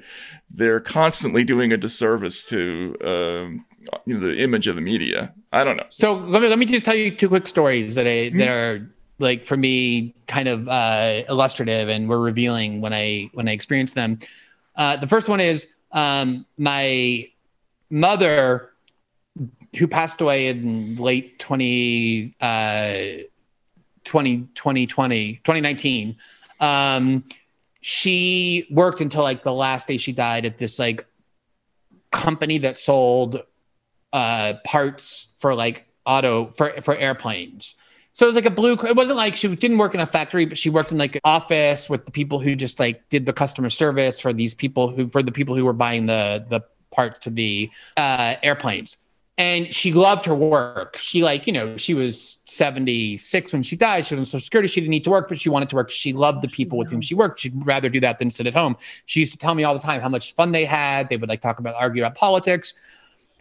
they're constantly doing a disservice to um, you know the image of the media. I don't know. So let me let me just tell you two quick stories that I that are like for me kind of uh, illustrative and were revealing when I when I experienced them. Uh, the first one is um, my mother, who passed away in late 20, uh, 20, 2020, 2019. Um, she worked until like the last day she died at this like company that sold uh, parts for like auto for for airplanes. So it was like a blue. It wasn't like she didn't work in a factory, but she worked in like an office with the people who just like did the customer service for these people who for the people who were buying the the part to the uh, airplanes. And she loved her work. She like you know she was seventy six when she died. She was on Social Security. She didn't need to work, but she wanted to work. She loved the people with whom she worked. She'd rather do that than sit at home. She used to tell me all the time how much fun they had. They would like talk about argue about politics.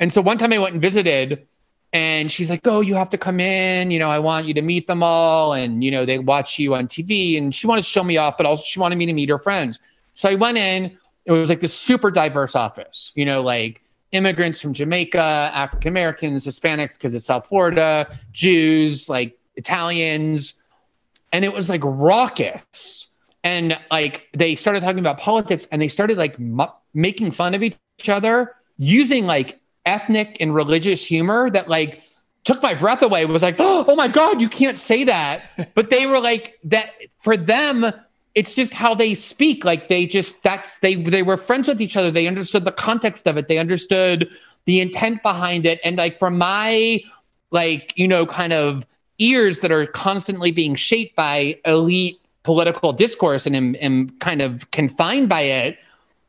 And so one time I went and visited, and she's like, "Oh, you have to come in. You know, I want you to meet them all, and you know, they watch you on TV." And she wanted to show me off, but also she wanted me to meet her friends. So I went in. It was like this super diverse office. You know, like immigrants from Jamaica, African Americans, Hispanics because it's South Florida, Jews, like Italians, and it was like raucous. And like they started talking about politics, and they started like mu- making fun of each other using like ethnic and religious humor that like took my breath away. It was like, <gasps> oh my God, you can't say that. <laughs> but they were like that for them, it's just how they speak. Like they just that's they they were friends with each other. They understood the context of it. They understood the intent behind it. And like from my like, you know, kind of ears that are constantly being shaped by elite political discourse and am, am kind of confined by it,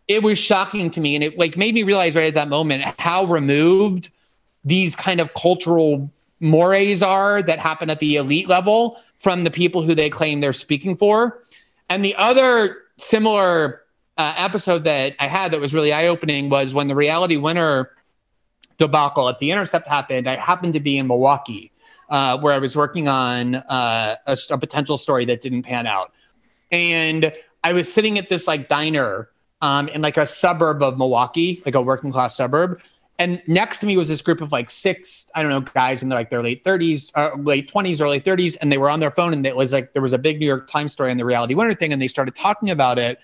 it was shocking to me. And it like made me realize right at that moment how removed these kind of cultural mores are that happen at the elite level from the people who they claim they're speaking for. And the other similar uh, episode that I had that was really eye opening was when the reality winner debacle at the Intercept happened. I happened to be in Milwaukee uh, where I was working on uh, a, a, potential story that didn't pan out. And I was sitting at this like diner um, in like a suburb of Milwaukee, like a working class suburb. And next to me was this group of like six, I don't know, guys in their like their late 30s, uh, late 20s, early 30s, and they were on their phone. And it was like there was a big New York Times story on the reality winner thing, and they started talking about it.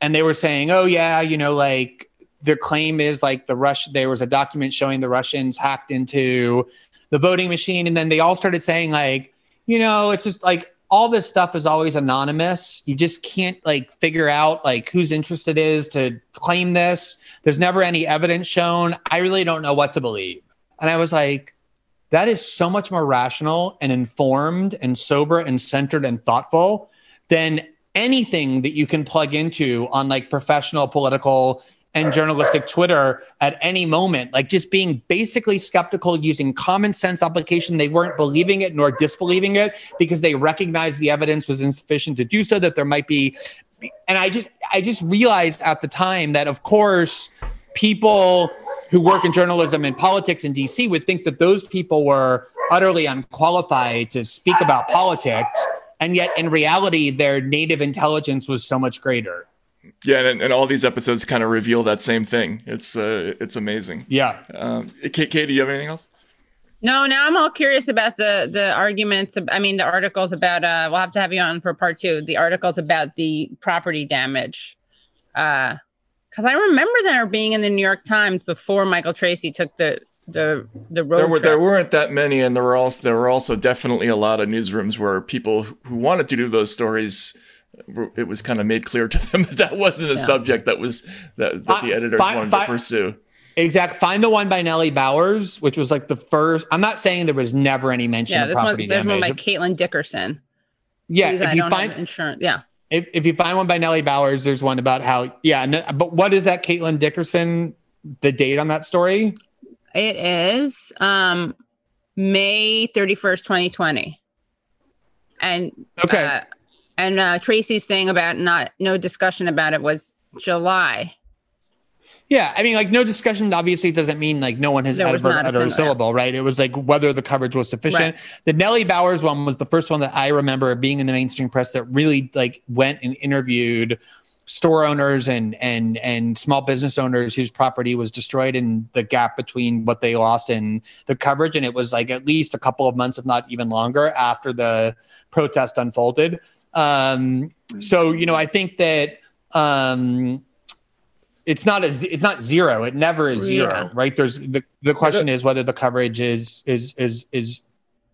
And they were saying, "Oh yeah, you know, like their claim is like the Rush. There was a document showing the Russians hacked into the voting machine, and then they all started saying like, you know, it's just like all this stuff is always anonymous. You just can't like figure out like whose interest it is to claim this. There's never any evidence shown. I really don't know what to believe. And I was like, that is so much more rational and informed and sober and centered and thoughtful than anything that you can plug into on like professional political and journalistic Twitter at any moment, like just being basically skeptical using common sense application. They weren't believing it nor disbelieving it because they recognized the evidence was insufficient to do so, that there might be. And I just, I just realized at the time that, of course, people who work in journalism and politics in DC would think that those people were utterly unqualified to speak about politics. And yet, in reality, their native intelligence was so much greater. Yeah, and, and all these episodes kind of reveal that same thing. It's uh, it's amazing. Yeah. Um, Kate, Kate, do you have anything else? No, now I'm all curious about the the arguments. I mean, the articles about. Uh, we'll have to have you on for part two. The articles about the property damage. Uh, because I remember there being in the New York Times before Michael Tracey took the the the road. There were trip. there weren't that many, and there were also there were also definitely a lot of newsrooms where people who wanted to do those stories it was kind of made clear to <laughs> them that that wasn't a yeah. subject that was that, that the editors find, wanted find, to pursue. Exact. Find the one by Nellie Bowles, which was like the first. I'm not saying there was never any mention yeah, of property one, There's damage. one by Caitlin Dickerson. Yeah, if I you find insurance, yeah. If, if you find one by Nellie Bowles, there's one about how yeah. No, but what is that Caitlin Dickerson? The date on that story? It is um May 31st, 2020. And okay. Uh, and uh, Tracey's thing about not no discussion about it was July. Yeah, I mean, like no discussion obviously doesn't mean like no one has ever uttered a, a syllable, yeah. right? It was like whether the coverage was sufficient. Right. The Nellie Bowles one was the first one that I remember being in the mainstream press that really like went and interviewed store owners and and and small business owners whose property was destroyed and the gap between what they lost and the coverage and it was like at least a couple of months if not even longer after the protest unfolded um, so you know, I think that um, it's not a it's not zero. It never is zero, yeah. right? There's the the question is whether the coverage is is is is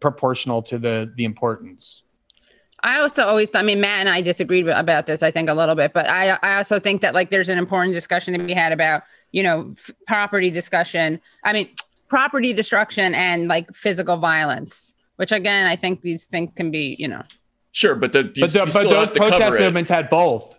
proportional to the the importance. I also always, I mean, Matt and I disagreed about this, I think, a little bit, but I, I also think that like there's an important discussion to be had about, you know, f- property discussion. I mean, property destruction and like physical violence, which again, I think these things can be, you know, Sure, but the, you, but, the, but those protest movements had both.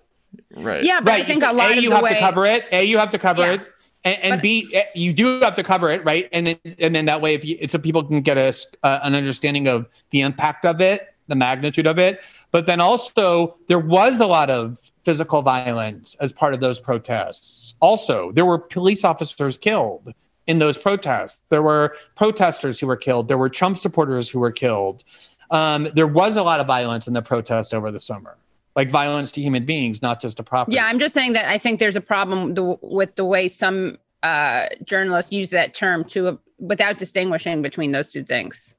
Right. Yeah, but right. I think a lot a, of you the have way... to cover it. A, you have to cover yeah. it. And, and but, B, eh, you do have to cover it, right? And then, and then that way, if you, so people can get a, uh, an understanding of the impact of it, the magnitude of it. But then also, there was a lot of physical violence as part of those protests. Also, there were police officers killed in those protests. There were protesters who were killed. There were Trump supporters who were killed um, there was a lot of violence in the protest over the summer like violence to human beings, not just to property. Yeah, I'm just saying that I think there's a problem with the way some uh, journalists use that term to uh, without distinguishing between those two things.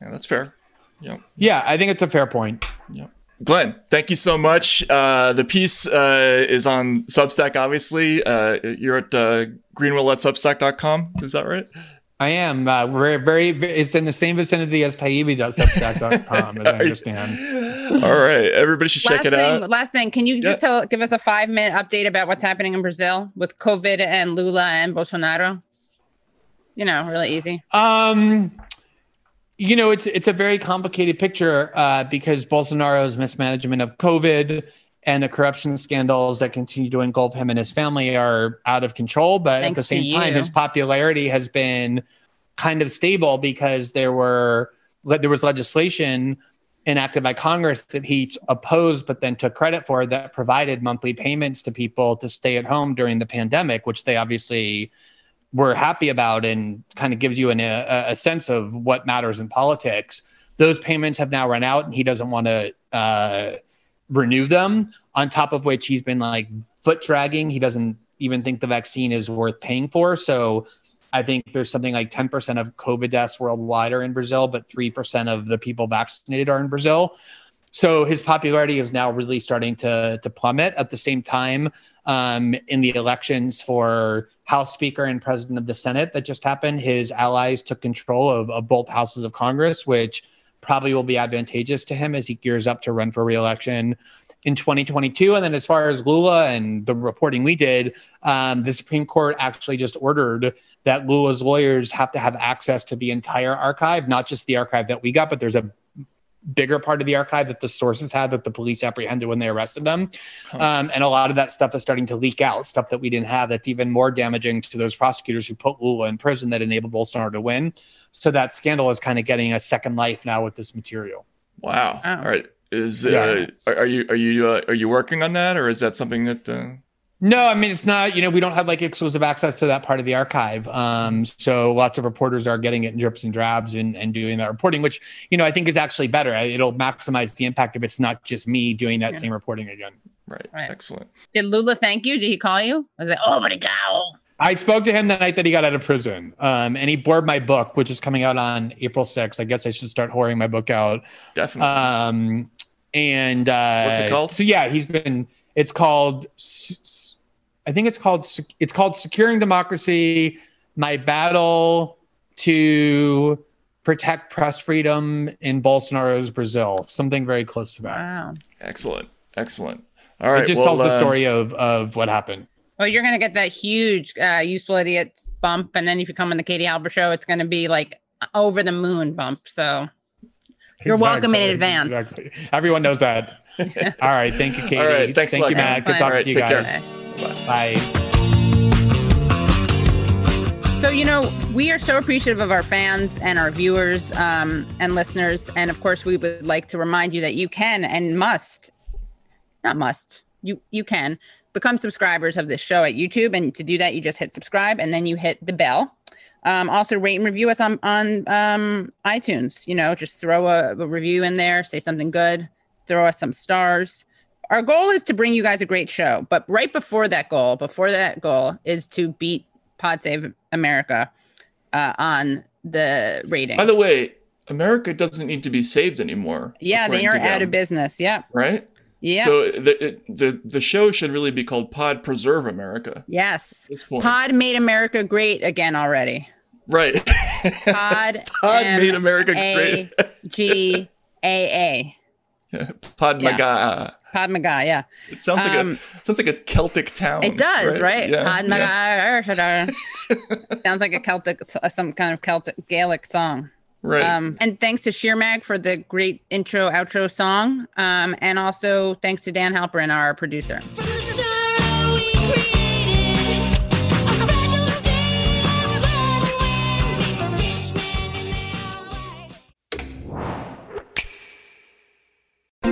Yeah, that's fair. Yeah. Yeah, I think it's a fair point. Yeah. Glenn, thank you so much. Uh, the piece uh, is on Substack, obviously. Uh, you're at uh, greenwald at substack.com. Is that right? I am. Uh, we're very, it's in the same vicinity as taibbi.substack.com, as I <laughs> understand. All right. Everybody should check last it thing, out. Last thing, can you just tell, give us a five minute update about what's happening in Brazil with COVID and Lula and Bolsonaro? You know, really easy. Um, you know, it's it's a very complicated picture uh, because Bolsonaro's mismanagement of COVID and the corruption scandals that continue to engulf him and his family are out of control. But Thanks at the same time, his popularity has been kind of stable because there were there was legislation enacted by Congress that he opposed, but then took credit for that provided monthly payments to people to stay at home during the pandemic, which they obviously were happy about and kind of gives you an, a, a sense of what matters in politics. Those payments have now run out, and he doesn't want to uh, renew them. On top of which, he's been like foot dragging. He doesn't even think the vaccine is worth paying for. So I think there's something like 10% of COVID deaths worldwide are in Brazil, but 3% of the people vaccinated are in Brazil. So his popularity is now really starting to, to plummet. At the same time, um, in the elections for House Speaker and President of the Senate that just happened, his allies took control of, of both houses of Congress, which probably will be advantageous to him as he gears up to run for reelection in 2022. And then, as far as Lula and the reporting we did, um, the Supreme Court actually just ordered that Lula's lawyers have to have access to the entire archive, not just the archive that we got, but there's a bigger part of the archive that the sources had that the police apprehended when they arrested them. Um, and a lot of that stuff is starting to leak out, stuff that we didn't have that's even more damaging to those prosecutors who put Lula in prison that enabled Bolsonaro to win. So that scandal is kind of getting a second life now with this material. Wow. Oh. All right. Is uh, Yeah. are, are you are you uh, are you working on that, or is that something that? Uh... No, I mean it's not. You know, we don't have like exclusive access to that part of the archive. Um, so lots of reporters are getting it in drips and drabs and, and doing that reporting, which you know I think is actually better. It'll maximize the impact if it's not just me doing that Yeah. same reporting again. Right. Right. Excellent. Did Lula thank you? Did he call you? I was it, oh, my God. I spoke to him the night that he got out of prison, um, and he bored my book, which is coming out on April 6th. I guess I should start whoring my book out. Definitely. Um, and uh, What's it called? So yeah, he's been. It's called. I think it's called. It's called Securing Democracy: My Battle to Protect Press Freedom in Bolsonaro's Brazil. Something very close to that. Wow. excellent. Excellent. All right. it just well, tells the uh, story of of what happened. Well, you're going to get that huge uh, useful idiots bump. And then if you come on the Katie Halper show, it's going to be like over the moon bump. So You're welcome in advance. Exactly. Everyone knows that. <laughs> All right. Thank you, Katie. All right, thanks Thank you. Matt. Good talking All right, to you take care. guys. Bye. Bye. So, you know, we are so appreciative of our fans and our viewers um, and listeners. And of course, we would like to remind you that you can and must, not must, you, you can become subscribers of this show at YouTube. And to do that, you just hit subscribe and then you hit the bell. Um, also, rate and review us on, on um, iTunes. You know, just throw a, a review in there, say something good, throw us some stars. Our goal is to bring you guys a great show. But right before that goal, before that goal is to beat Pod Save America uh, on the ratings. By the way, America doesn't need to be saved anymore. yeah, they are out of business. Yep. Right. Yeah. So the, it, the the show should really be called Pod Preserve America. yes. At this point. Pod made America great again already. Right. Pod. <laughs> Pod made America great. G A A. <laughs> <laughs> Pod Yeah. Maga. Pod Maga. Yeah. It sounds like Um, a sounds like a Celtic town. It does, right? Yeah, Pod yeah. <laughs> Sounds like a Celtic, some kind of Celtic Gaelic song. Right. Um, and thanks to Sheermag for the great intro outro song. Um, and also thanks to Dan Halperin, our producer.